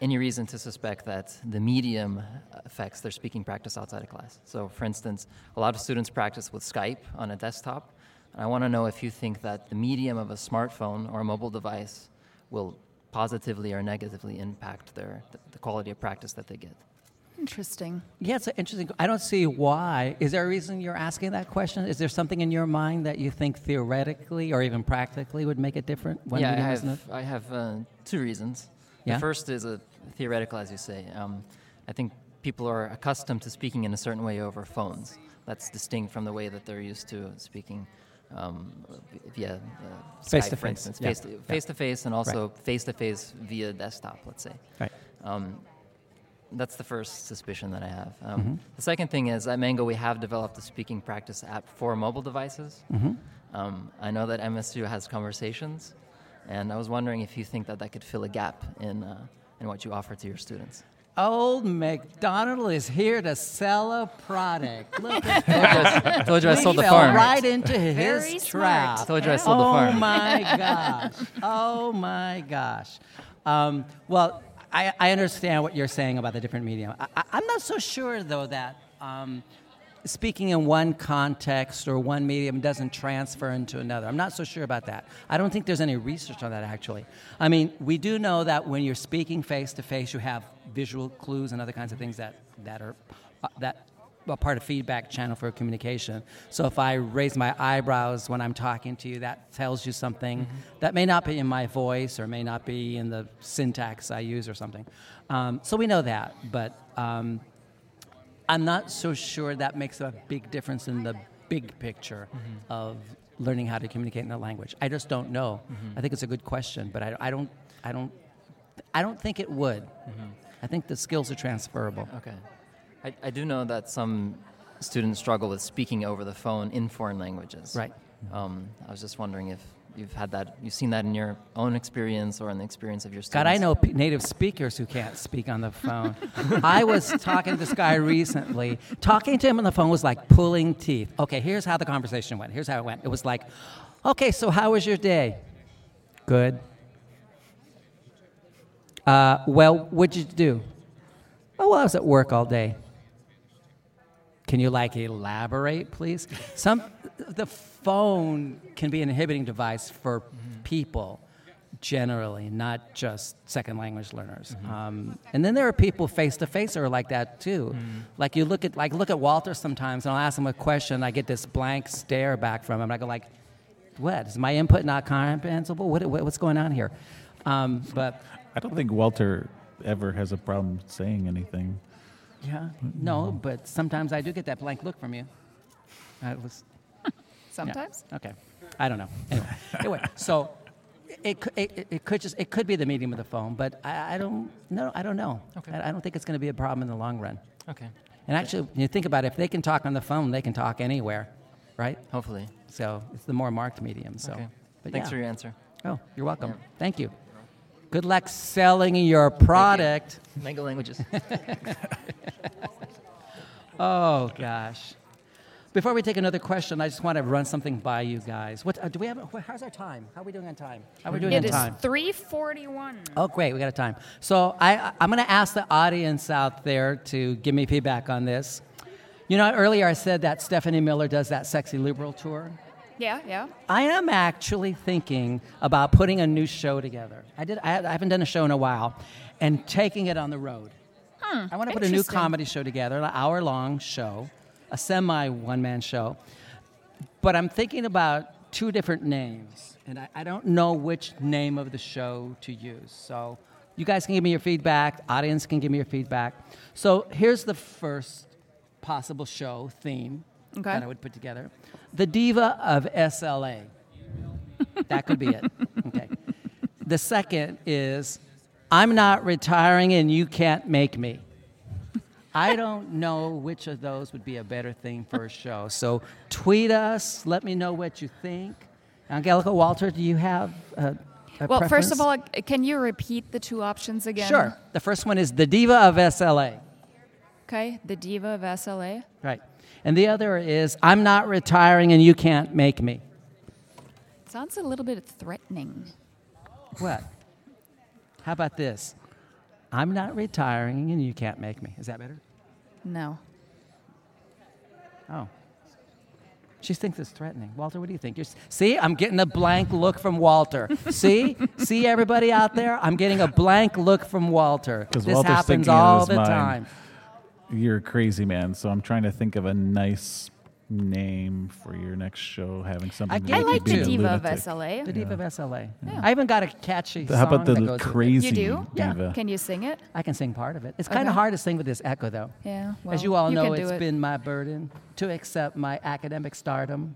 any reason to suspect that the medium affects their speaking practice outside of class. So, for instance, a lot of students practice with Skype on a desktop. And I want to know if you think that the medium of a smartphone or a mobile device will positively or negatively impact their, the, the quality of practice that they get. Interesting. Yeah, it's interesting. I don't see why. Is there a reason you're asking that question? Is there something in your mind that you think theoretically or even practically would make it different? One yeah, I have. I have uh, two reasons. Yeah? The first is a theoretical, as you say. Um, I think people are accustomed to speaking in a certain way over phones. That's distinct from the way that they're used to speaking um, via uh, Face Skype, to for face, instance, yeah, face to yeah. face to face, and also face to face via desktop. Let's say. Right. Um, that's the first suspicion that I have. Um, Mhm. The second thing is at Mango we have developed a speaking practice app for mobile devices. Mhm. Um, I know that MSU has conversations, and I was wondering if you think that that could fill a gap in uh, in what you offer to your students. Old McDonald is here to sell a product. Look at I- that. told you I We sold the fell farm. right into Very his smart. trap. Told you I sold the oh farm. my gosh. Oh my gosh. Um, well, I, I understand what you're saying about the different medium. I, I'm not so sure, though, that um, speaking in one context or one medium doesn't transfer into another. I'm not so sure about that. I don't think there's any research on that, actually. I mean, we do know that when you're speaking face to face, you have visual clues and other kinds of things that, that are uh, that a part of feedback channel for communication. So if I raise my eyebrows when I'm talking to you, that tells you something that may not be in my voice or may not be in the syntax I use or something. Um, so we know that, but um, I'm not so sure that makes a big difference in the big picture of learning how to communicate in the language. I just don't know. I think it's a good question, but I, I don't, I don't, I don't think it would. I think the skills are transferable. Okay. I, I do know that some students struggle with speaking over the phone in foreign languages. Right. Um, I was just wondering if you've had that, you've seen that in your own experience or in the experience of your students. God, I know p- native speakers who can't speak on the phone. I was talking to this guy recently. Talking to him on the phone was like pulling teeth. Okay, here's how the conversation went. Here's how it went. It was like, okay, so how was your day? Good. Uh, well, what'd you do? Oh, well, I was at work all day. Can you like elaborate, please? Some the phone can be an inhibiting device for people generally, not just second language learners. Um, and then there are people face to face who are like that too. Like you look at like look at Walter sometimes, and I'll ask him a question, and I get this blank stare back from him. I go like, "What is my input not comprehensible? What, what what's going on here?" Um, but I don't think Walter ever has a problem saying anything. Yeah, mm-hmm. no, but sometimes I do get that blank look from you. I was Sometimes. Yeah. Okay. I don't know. Anyway, anyway so it, it, it- could just it could be the medium of the phone, but I, I don't know. I don't know. Okay. I, I don't think it's going to be a problem in the long run. Okay. And actually, when you think about it, if they can talk on the phone, they can talk anywhere, right? Hopefully. So it's the more marked medium. So, Okay. but Thanks yeah. for your answer. Oh, you're welcome. Thank you. Good luck selling your product. Mango languages. Oh gosh. Before we take another question, I just want to run something by you guys. What uh, do we have? wh- How's our time? How are we doing on time? How are we doing It on is time? 341. Oh, great. We got a time. So I, I- I'm going to ask the audience out there to give me feedback on this. You know, earlier I said that Stephanie Miller does that sexy liberal tour. Yeah, yeah. I am actually thinking about putting a new show together. I did. I, I haven't done a show in a while, and taking it on the road. Hmm, I want to put a new comedy show together, an hour-long show, a semi one-man show. But I'm thinking about two different names, and I, I don't know which name of the show to use. So you guys can give me your feedback. Audience can give me your feedback. So here's the first possible show theme Okay. that I would put together: the diva of SLA. that could be it. Okay. The second is I'm not retiring and you can't make me. I don't know which of those would be a better thing for a show. So tweet us. Let me know what you think. Angelica Walter, do you have a, a Well, first of all, can you repeat the two options again? Sure. The first one is the diva of SLA. Okay, the diva of SLA. Right. And the other is, I'm not retiring and you can't make me. Sounds a little bit threatening. What? How about this? I'm not retiring and you can't make me. Is that better? No. Oh. She thinks it's threatening. Walter, what do you think? You're, see, I'm getting a blank look from Walter. see? See, everybody out there? I'm getting a blank look from Walter. Because This Walter's happens thinking in all his the mind, time. You're a crazy man, so I'm trying to think of a nice name for your next show, having something. I to get I like the a diva of lunatic. SLA. The Diva of SLA. Yeah. I even got a catchy How about song that the goes with it. crazy You do? Yeah. diva? Can you sing it? I can sing part of it. It's kind of Okay. hard to sing with this echo, though. Yeah. As you all know, can do it's it. been my burden to accept my academic stardom.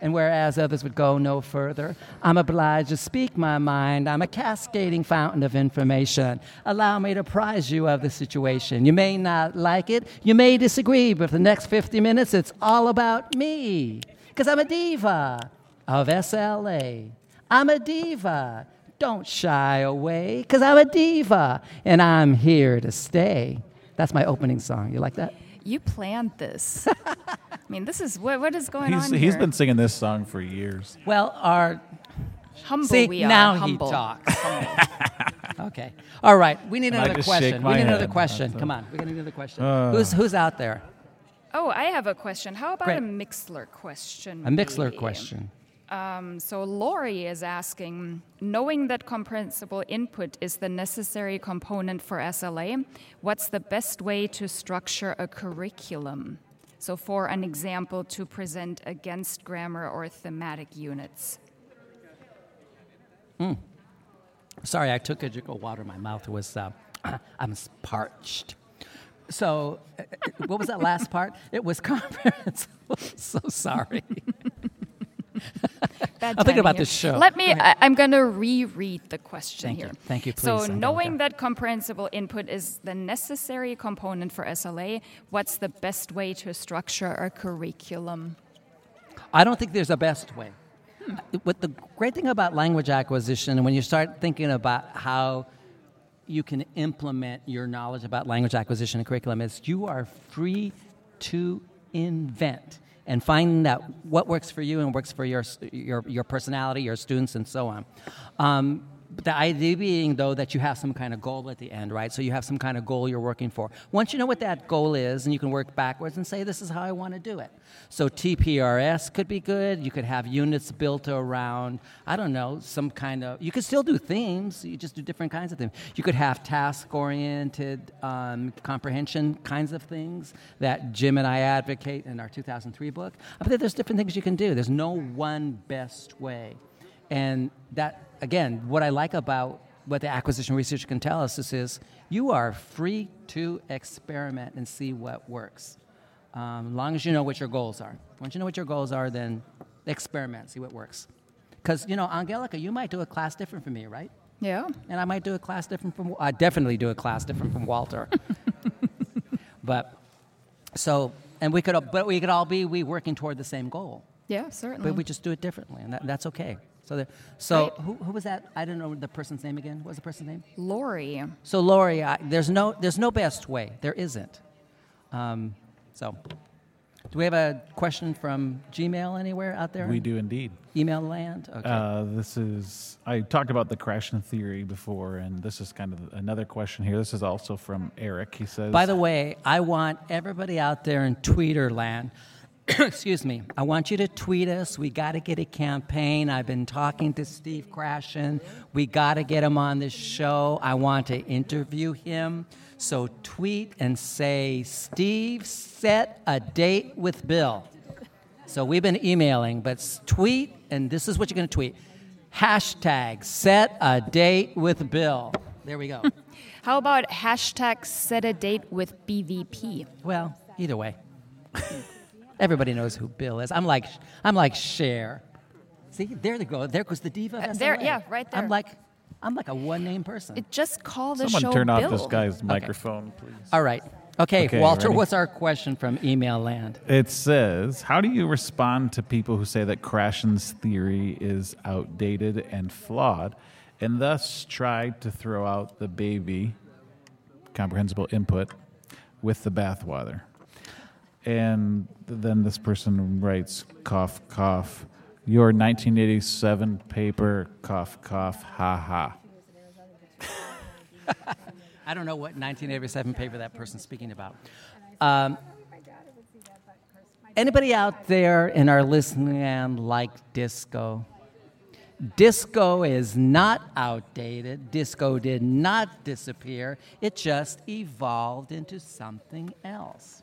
And whereas others would go no further, I'm obliged to speak my mind. I'm a cascading fountain of information. Allow me to apprise you of the situation. You may not like it, you may disagree, but for the next 50 minutes, it's all about me. Because I'm a diva of SLA. I'm a diva. Don't shy away, because I'm a diva, and I'm here to stay. That's my opening song. You like that? You planned this. I mean, this is what, what is going He's, on he's here? been singing this song for years. Well, our humble. see we are now humble. he talks. okay, all right. We need And another question. We my need another question. Come on, we got another question. Uh. who's who's out there? Oh, I have a question. How about Great. a Mixlr question? A Mixlr maybe? question. Um, so Lori is asking, knowing that comprehensible input is the necessary component for SLA, what's the best way to structure a curriculum? So, for an example, to present against grammar or thematic units. Sorry, I took a drink of water. My mouth was uh, I'm parched. So, uh, uh, what was that last part? It was comprehensible. so sorry. I'm thinking about here. this show. Let me, Go. I, I'm going to reread the question Thank here. you. Thank you. So, Please, knowing that comprehensible input is the necessary component for SLA, what's the best way to structure a curriculum? I don't think there's a best way. Hmm. What the great thing about language acquisition, when you start thinking about how you can implement your knowledge about language acquisition and curriculum, is you are free to invent and find out what works for you and works for your your, your personality, your students, and so on. Um, the idea being, though, that you have some kind of goal at the end, right? So you have some kind of goal you're working for. Once you know what that goal is, and you can work backwards and say, this is how I want to do it. So TPRS could be good. You could have units built around, I don't know, some kind of, you could still do themes. You just do different kinds of things. You could have task oriented um, comprehension kinds of things that Jim and I advocate in our 2003 book. Think there's different things you can do. There's no one best way. And that, again, what I like about what the acquisition research can tell us is, is you are free to experiment and see what works. Um, as long as you know what your goals are. Once you know what your goals are, then experiment, see what works. Because, you know, Angelica, you might do a class different from me, right? Yeah. And I might do a class different from, I definitely do a class different from Walter. but, so, and we could, but we could all be we working toward the same goal. Yeah, certainly. But we just do it differently, and that, that's okay. So, the, so Right. who, who was that? I don't know the person's name again. What was the person's name? Lori. So, Lori, I, there's no there's no best way. There isn't. Um, so, do we have a question from Gmail anywhere out there? We do indeed. Email land. Okay. Uh, this is I talked about the Krashen theory before, and this is kind of another question here. This is also from Eric. He says, By the way, I want everybody out there in Tweeter land. excuse me. I want you to tweet us. We got to get a campaign. I've been talking to Steve Krashen. We got to get him on this show. I want to interview him. So tweet and say, Steve, set a date with Bill. So we've been emailing, but tweet, and this is what you're going to tweet. Hashtag set a date with Bill. There we go. How about hashtag set a date with BVP? Well, either way. Everybody knows who Bill is. I'm like I'm like Cher. See, there they go. There goes the diva. Uh, there- yeah, right there. I'm like I'm like a one name person. It just call the someone show Someone turn Bill. off this guy's microphone, please. All right. Okay, Okay, Walter, ready? what's our question from email land? It says, How do you respond to people who say that Krashen's theory is outdated and flawed, and thus try to throw out the baby, comprehensible input, with the bathwater? And then this person writes, cough, cough. Your 1987 paper, cough, cough, ha ha. I don't know what 1987 paper that person's speaking about. Um, anybody out there in our listening land like disco? Disco is not outdated. Disco did not disappear. It just evolved into something else.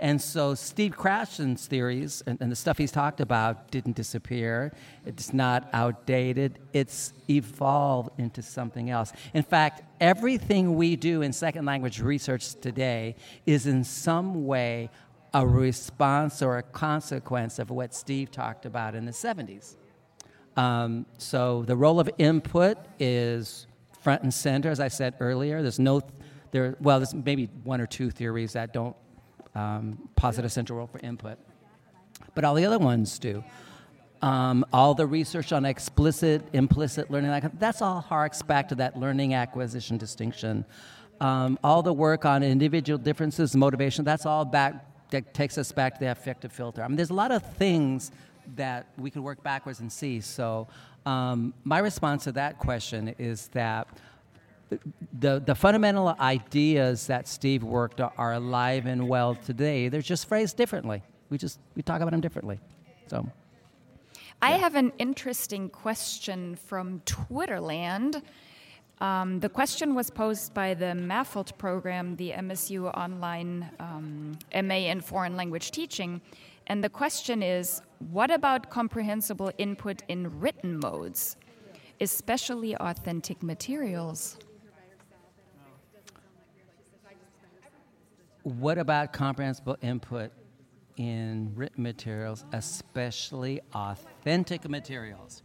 And so Steve Krashen's theories and, and, the stuff he's talked about didn't disappear. It's not outdated. It's evolved into something else. In fact, everything we do in second language research today is in some way a response or a consequence of what Steve talked about in the 70s. Um, so the role of input is front and center, as I said earlier. There's no, there, well, there's maybe one or two theories that don't um, posit a central role for input, but all the other ones do. Um, all the research on explicit, implicit learning, that's all harks back to that learning acquisition distinction. Um, all the work on individual differences, motivation, that's all back, that takes us back to the affective filter. I mean, there's a lot of things that we could work backwards and see. So, um, my response to that question is that the, the fundamental ideas that Steve worked are alive and well today. They're just phrased differently. We just we talk about them differently. So. I have an interesting question from Twitterland. Um, the question was posed by the MAFLT program, the MSU Online um, MA in Foreign Language Teaching. And the question is what about comprehensible input in written modes, especially authentic materials? What about comprehensible input in written materials, especially authentic materials?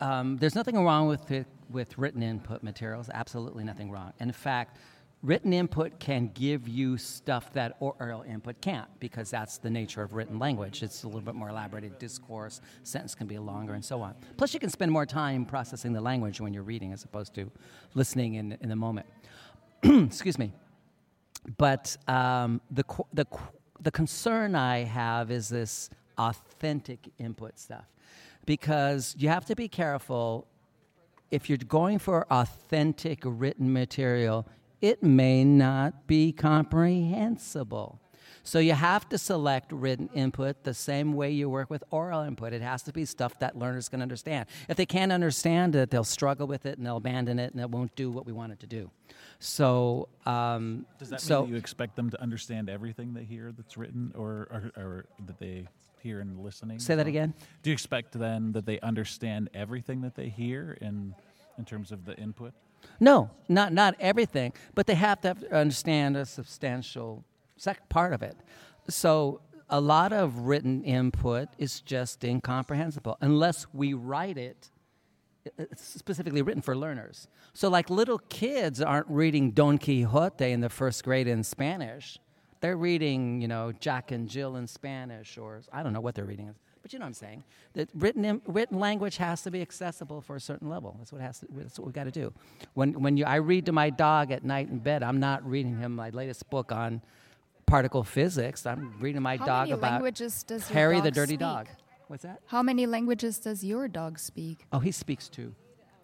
Um, there's nothing wrong with it, with written input materials. Absolutely nothing wrong. In fact, written input can give you stuff that oral input can't because that's the nature of written language. It's a little bit more elaborated discourse, sentence can be longer, and so on. Plus, you can spend more time processing the language when you're reading as opposed to listening in, in the moment. Excuse me. But um, the, the, the concern I have is this authentic input stuff. Because you have to be careful if you're going for authentic written material, it may not be comprehensible. So you have to select written input the same way you work with oral input. It has to be stuff that learners can understand. If they can't understand it, they'll struggle with it and they'll abandon it and it won't do what we want it to do. So, um, does that so mean that you expect them to understand everything they hear that's written, or, or, or that they hear in listening? Say that again. Do you expect then that they understand everything that they hear in in terms of the input? No, not not everything, but they have to understand a substantial sec- part of it. So a lot of written input is just incomprehensible unless we write it uh, uh, specifically written for learners. So, like little kids aren't reading Don Quixote in the first grade in Spanish. They're reading, you know, Jack and Jill in Spanish, or I don't know what they're reading, but you know what I'm saying. That written written language has to be accessible for a certain level. That's what has to, That's what we've got to do. When when you I read to my dog at night in bed, I'm not reading him my latest book on particle physics. I'm reading my How dog many about languages does your Harry dog the Dirty speak? Dog. What's that? How many languages does your dog speak? Oh, he speaks two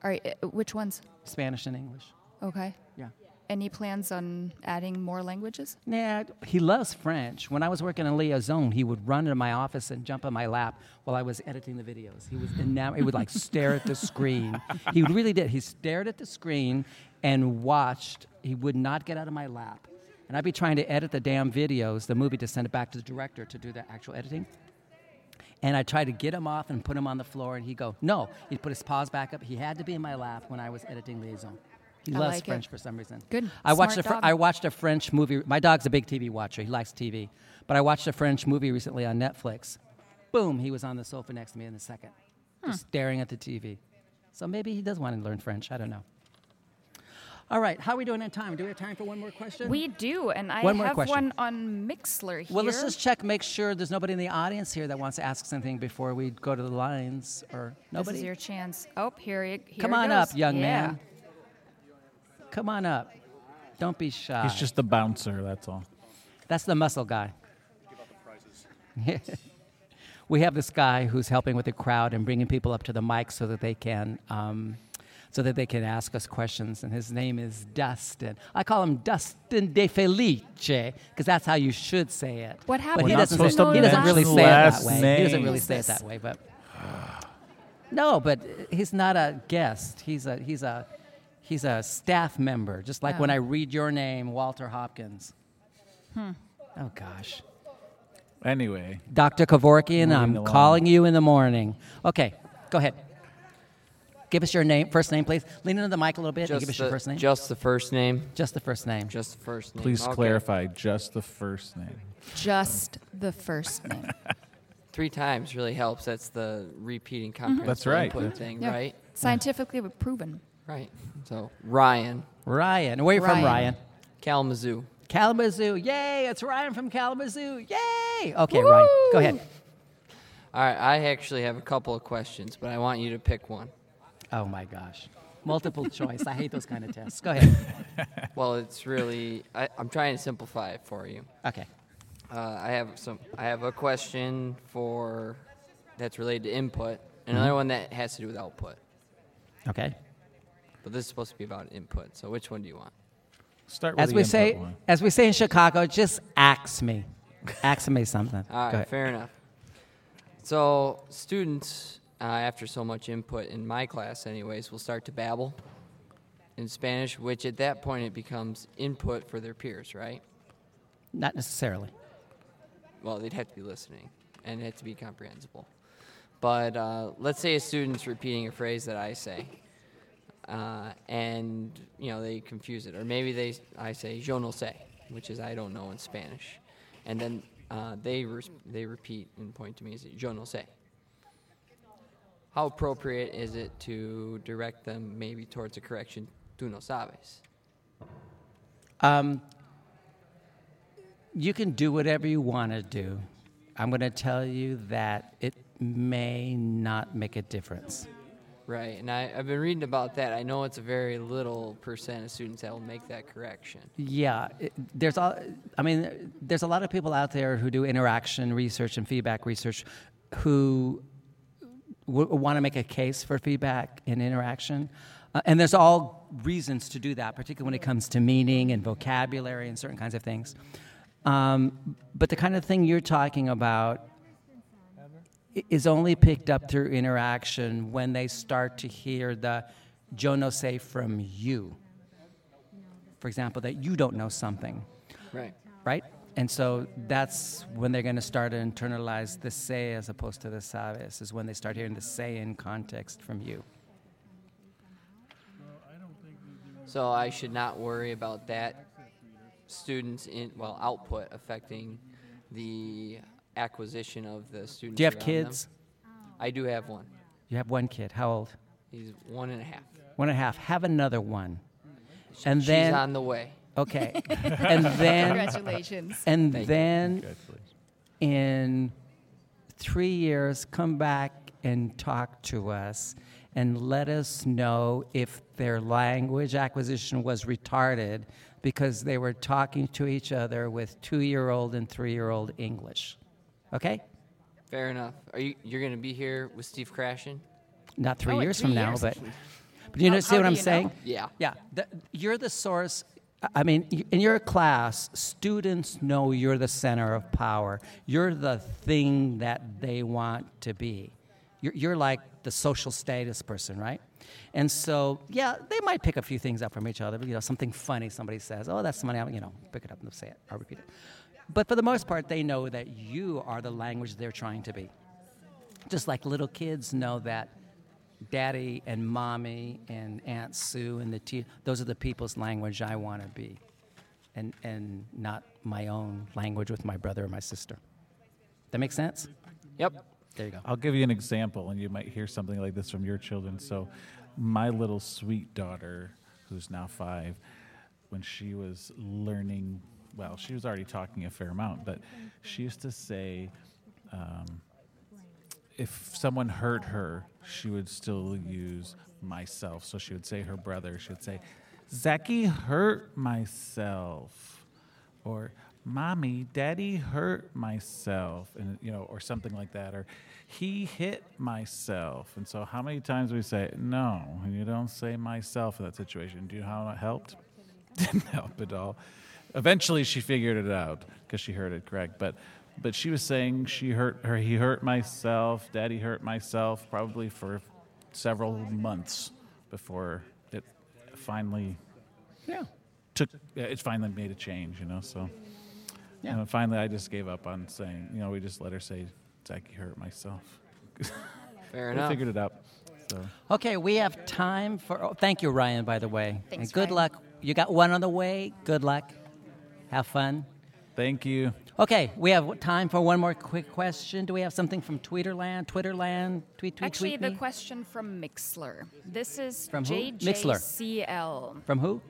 All right, uh, which ones? Spanish and English. Okay. Yeah. Any plans on adding more languages? Nah, he loves French. When I was working in Liaison, he would run into my office and jump on my lap while I was editing the videos. He was enamored. He would like stare at the screen. He really did. He stared at the screen and watched. He would not get out of my lap. And I'd be trying to edit the damn videos, the movie, to send it back to the director to do the actual editing. And I tried to get him off and put him on the floor, and he'd go, No. He'd put his paws back up. He had to be in my lap when I was editing Liaison. He I loves like it. French for some reason. Good. I watched, a fr-. I watched a French movie. My dog's a big TV watcher. He likes TV. But I watched a French movie recently on Netflix. Boom, he was on the sofa next to me in a second, just hmm. staring at the TV. So maybe he does want to learn French. I don't know. All right, how are we doing in time? Do we have time for one more question? We do, and I One more have question. one on Mixlr here. well, let's just check, make sure there's nobody in the audience here that wants to ask something before we go to the lines, or nobody. This is your chance. Oh, here, it, here Come on goes. up, young Yeah. man. Come on up. Don't be shy. He's just the bouncer. That's all. That's the muscle guy. we have this guy who's helping with the crowd and bringing people up to the mic so that they can um, so that they can ask us questions. And his name is Dustin. I call him Dustin De Felice because that's how you should say it. What happened? But he doesn't, say, to he doesn't really say it that last way. He doesn't really say it that way, but no, but he's not a guest. He's a he's a he's a staff member. Just like when Oh. I read your name, Walter Hopkins. Hmm. Oh gosh. Anyway, Dr. Kevorkian, I'm calling you in the morning. Okay, go ahead. Give us your name, first name, please. Lean into the mic a little bit and Just give us the, your first name. Just the first name. Just the first name. Just the first name. please Okay. clarify just the first name. Just the first name. Three times really helps. That's the repeating mm-hmm. comprehensive That's right. input That's- thing, Yeah. right? Scientifically proven. Right. So Ryan, Ryan. Where are you from, Ryan. Ryan? Kalamazoo. Kalamazoo. Yay, it's Ryan from Kalamazoo. Yay. Okay, Ryan, go ahead. All right. I actually have a couple of questions, but I want you to pick one. Oh my gosh. Multiple choice. I hate those kind of tests. Go ahead. Well, it's really. I, I'm trying to simplify it for you. Okay. Uh, I have some. I have a question for that's related to input, and another one that has to do with output. Okay. But this is supposed to be about input. So which one do you want? Start with As the we input say one. as we say in Chicago, just ask me. Ask me something. All right, Go ahead. fair enough. So students, uh, after so much input in my class, anyways, will start to babble in Spanish, which at that point it becomes input for their peers, right? Not necessarily. Well, they'd have to be listening, and it had to be comprehensible. But uh, let's say a student's repeating a phrase that I say, uh, and you know they confuse it, or maybe they I say "yo no sé," which is I don't know in Spanish, and then uh, they res- they repeat and point to me and say "yo no sé." How appropriate is it to direct them maybe towards a correction? Tú no sabes. Um, you can do whatever you want to do. I'm going to tell you that it may not make a difference. Right, and I, I've been reading about that. I know it's a very little percent of students that will make that correction. Yeah, it, there's all. I mean, there's a lot of people out there who do interaction research and feedback research, who w- want to make a case for feedback and interaction, uh, and there's all reasons to do that, particularly when it comes to meaning and vocabulary and certain kinds of things. Um, but the kind of thing you're talking about is only picked up through interaction when they start to hear the "yo no sé" from you for example, that you don't know something, Right. right? And so that's when they're going to start to internalize the say as opposed to the sabes, is when they start hearing the say in context from you. So I should not worry about that students in well output affecting the acquisition of the students. Do you have around them. kids? I do have one. You have one kid. How old? He's one and a half. One and a half. Have another one. And She's then on the way. Okay, and then Congratulations. and Thank you. then in three years, come back and talk to us and let us know if their language acquisition was retarded because they were talking to each other with two year old and three year old English. Okay? Fair enough. Are you you're going to be here with Steve Krashen? Not three Oh, years three from now, but, but you know, see what I'm you know? saying? Yeah. Yeah, the, you're the source. I mean, in your class, students know you're the center of power. You're the thing that they want to be. You're, you're like the social status person, right? And so, yeah, they might pick a few things up from each other. You know, something funny somebody says, "Oh, that's funny." I'll, you know, pick it up and say it. I'll repeat it. But for the most part, they know that you are the language they're trying to be. Just like little kids know that daddy and mommy and Aunt Sue and the te- those are the people's language I want to be, and and not my own language with my brother or my sister. That makes sense. Yep. There you go. I'll give you an example, and you might hear something like this from your children. So, my little sweet daughter, who's now five, when she was learning, well, she was already talking a fair amount, but she used to say, um, if someone hurt her, she would still use myself. So she would say her brother. She would say, Zaki hurt myself. Or "Mommy, Daddy hurt myself," and you know, or something like that, or he hit myself. And so, how many times we say, "No, and you don't say myself" in that situation? Do you know how it helped? Didn't help at all. Eventually, she figured it out because she heard it correct, but. But she was saying she hurt her. He hurt myself. Daddy hurt myself. Probably for several months before it finally Yeah. took it finally made a change you know so Yeah. you know, finally i just gave up on saying you know we just let her say Zachy hurt myself Fair we enough. figured it out so Okay, we have time for. Oh, thank you, Ryan, by the way. Thanks, and good Ryan. luck. You got one on the way. Good luck. Have fun. thank you Okay, we have time for one more quick question. Do we have something from Twitterland? Twitterland? Tweet, tweet, Actually, tweet the me. question from Mixlr. This is From who? Mixlr. JJCL. From who?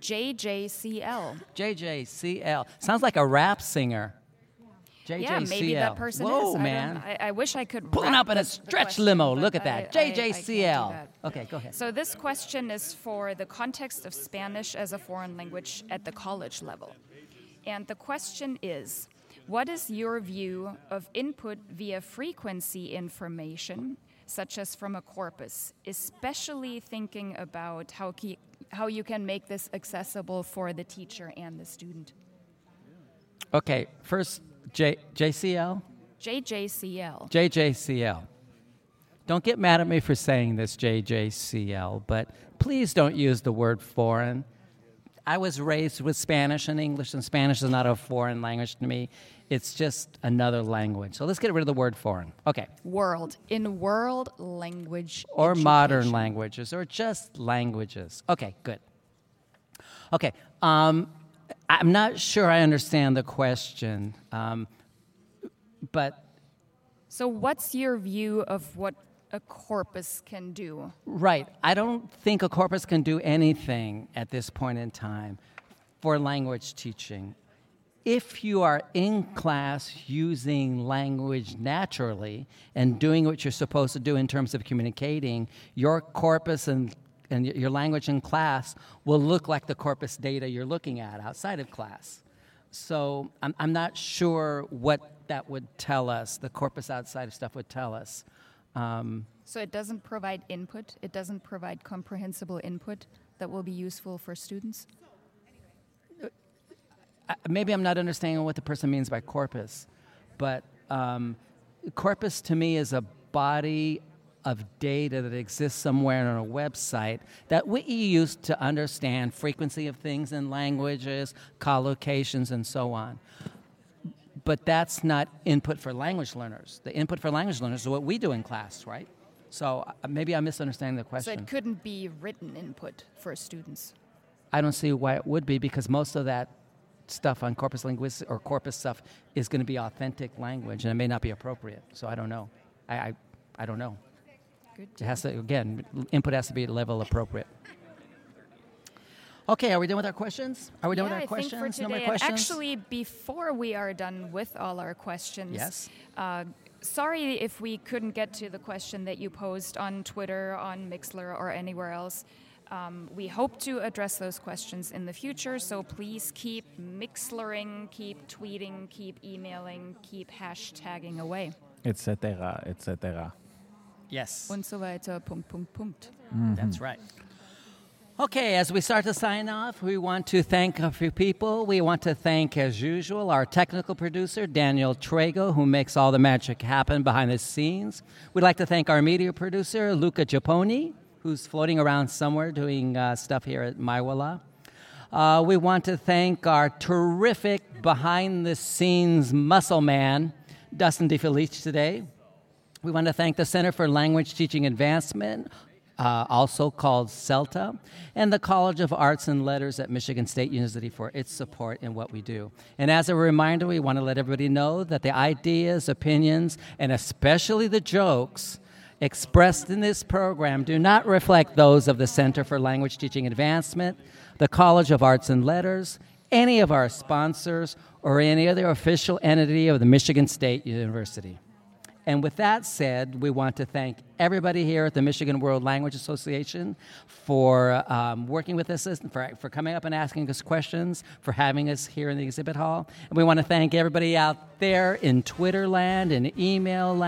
JJCL. JJCL. Sounds like a rap singer. JJCL. Yeah, maybe that person Whoa, is. I man. I, I wish I could. Pulling up in a stretch question, limo. Look at I- that. I- I JJCL. Okay, go ahead. So this question is for the context of Spanish as a foreign language at the college level. And the question is, what is your view of input via frequency information, such as from a corpus, especially thinking about how, key, how you can make this accessible for the teacher and the student? Okay, first, J, JCL? JJCL. JJCL. Don't get mad at me for saying this, JJCL, but please don't use the word foreign. I was raised with Spanish and English, and Spanish is not a foreign language to me. It's just another language. So let's get rid of the word foreign. Okay. World. In world language. Or modern languages, or just languages. Okay, good. Okay. Um, I'm not sure I understand the question, um, but So, what's your view of what a corpus can do? Right. I don't think a corpus can do anything at this point in time for language teaching. If you are in class using language naturally and doing what you're supposed to do in terms of communicating, your corpus and, and your language in class will look like the corpus data you're looking at outside of class. So I'm, I'm not sure what that would tell us, the corpus outside of stuff would tell us. Um, So, it doesn't provide input, it doesn't provide comprehensible input that will be useful for students? I- maybe I'm not understanding what the person means by corpus, but um, corpus to me is a body of data that exists somewhere on a website that we use to understand frequency of things in languages, collocations, and so on. But that's not input for language learners. The input for language learners is what we do in class, right? So uh, maybe I'm misunderstanding the question. So, it couldn't be written input for students. I don't see why it would be because most of that stuff on corpus linguistics or corpus stuff is going to be authentic language and it may not be appropriate. So I don't know. I, I, I don't know. Good. It has to, again, input has to be level appropriate. Okay, are we done with our questions? Are we done yeah, with our I think questions? for no today. more questions? Actually, before we are done with all our questions, Yes. uh, sorry if we couldn't get to the question that you posed on Twitter, on Mixlr, or anywhere else. Um, we hope to address those questions in the future, so please keep mixlering, keep tweeting, keep emailing, keep hashtagging away. etc etc yes. Und so weiter, Punkt, Punkt, Punkt. That's right. Okay, as we start to sign off, we want to thank a few people. We want to thank, as usual, our technical producer, Daniel Trago, who makes all the magic happen behind the scenes. We'd like to thank our media producer, Luca Giapponi, who's floating around somewhere doing uh, stuff here at MIWLA. Uh, we want to thank our terrific behind the scenes muscle man, Dustin DeFelice, today. We want to thank the Center for Language Teaching Advancement, uh, also called CELTA, and the College of Arts and Letters at Michigan State University for its support in what we do. And as a reminder, we want to let everybody know that the ideas, opinions, and especially the jokes expressed in this program do not reflect those of the Center for Language Teaching Advancement, the College of Arts and Letters, any of our sponsors, or any other official entity of the Michigan State University. And with that said, we want to thank everybody here at the Michigan World Language Association for um, working with us, for, for coming up and asking us questions, for having us here in the exhibit hall. And we want to thank everybody out there in Twitter land and email land.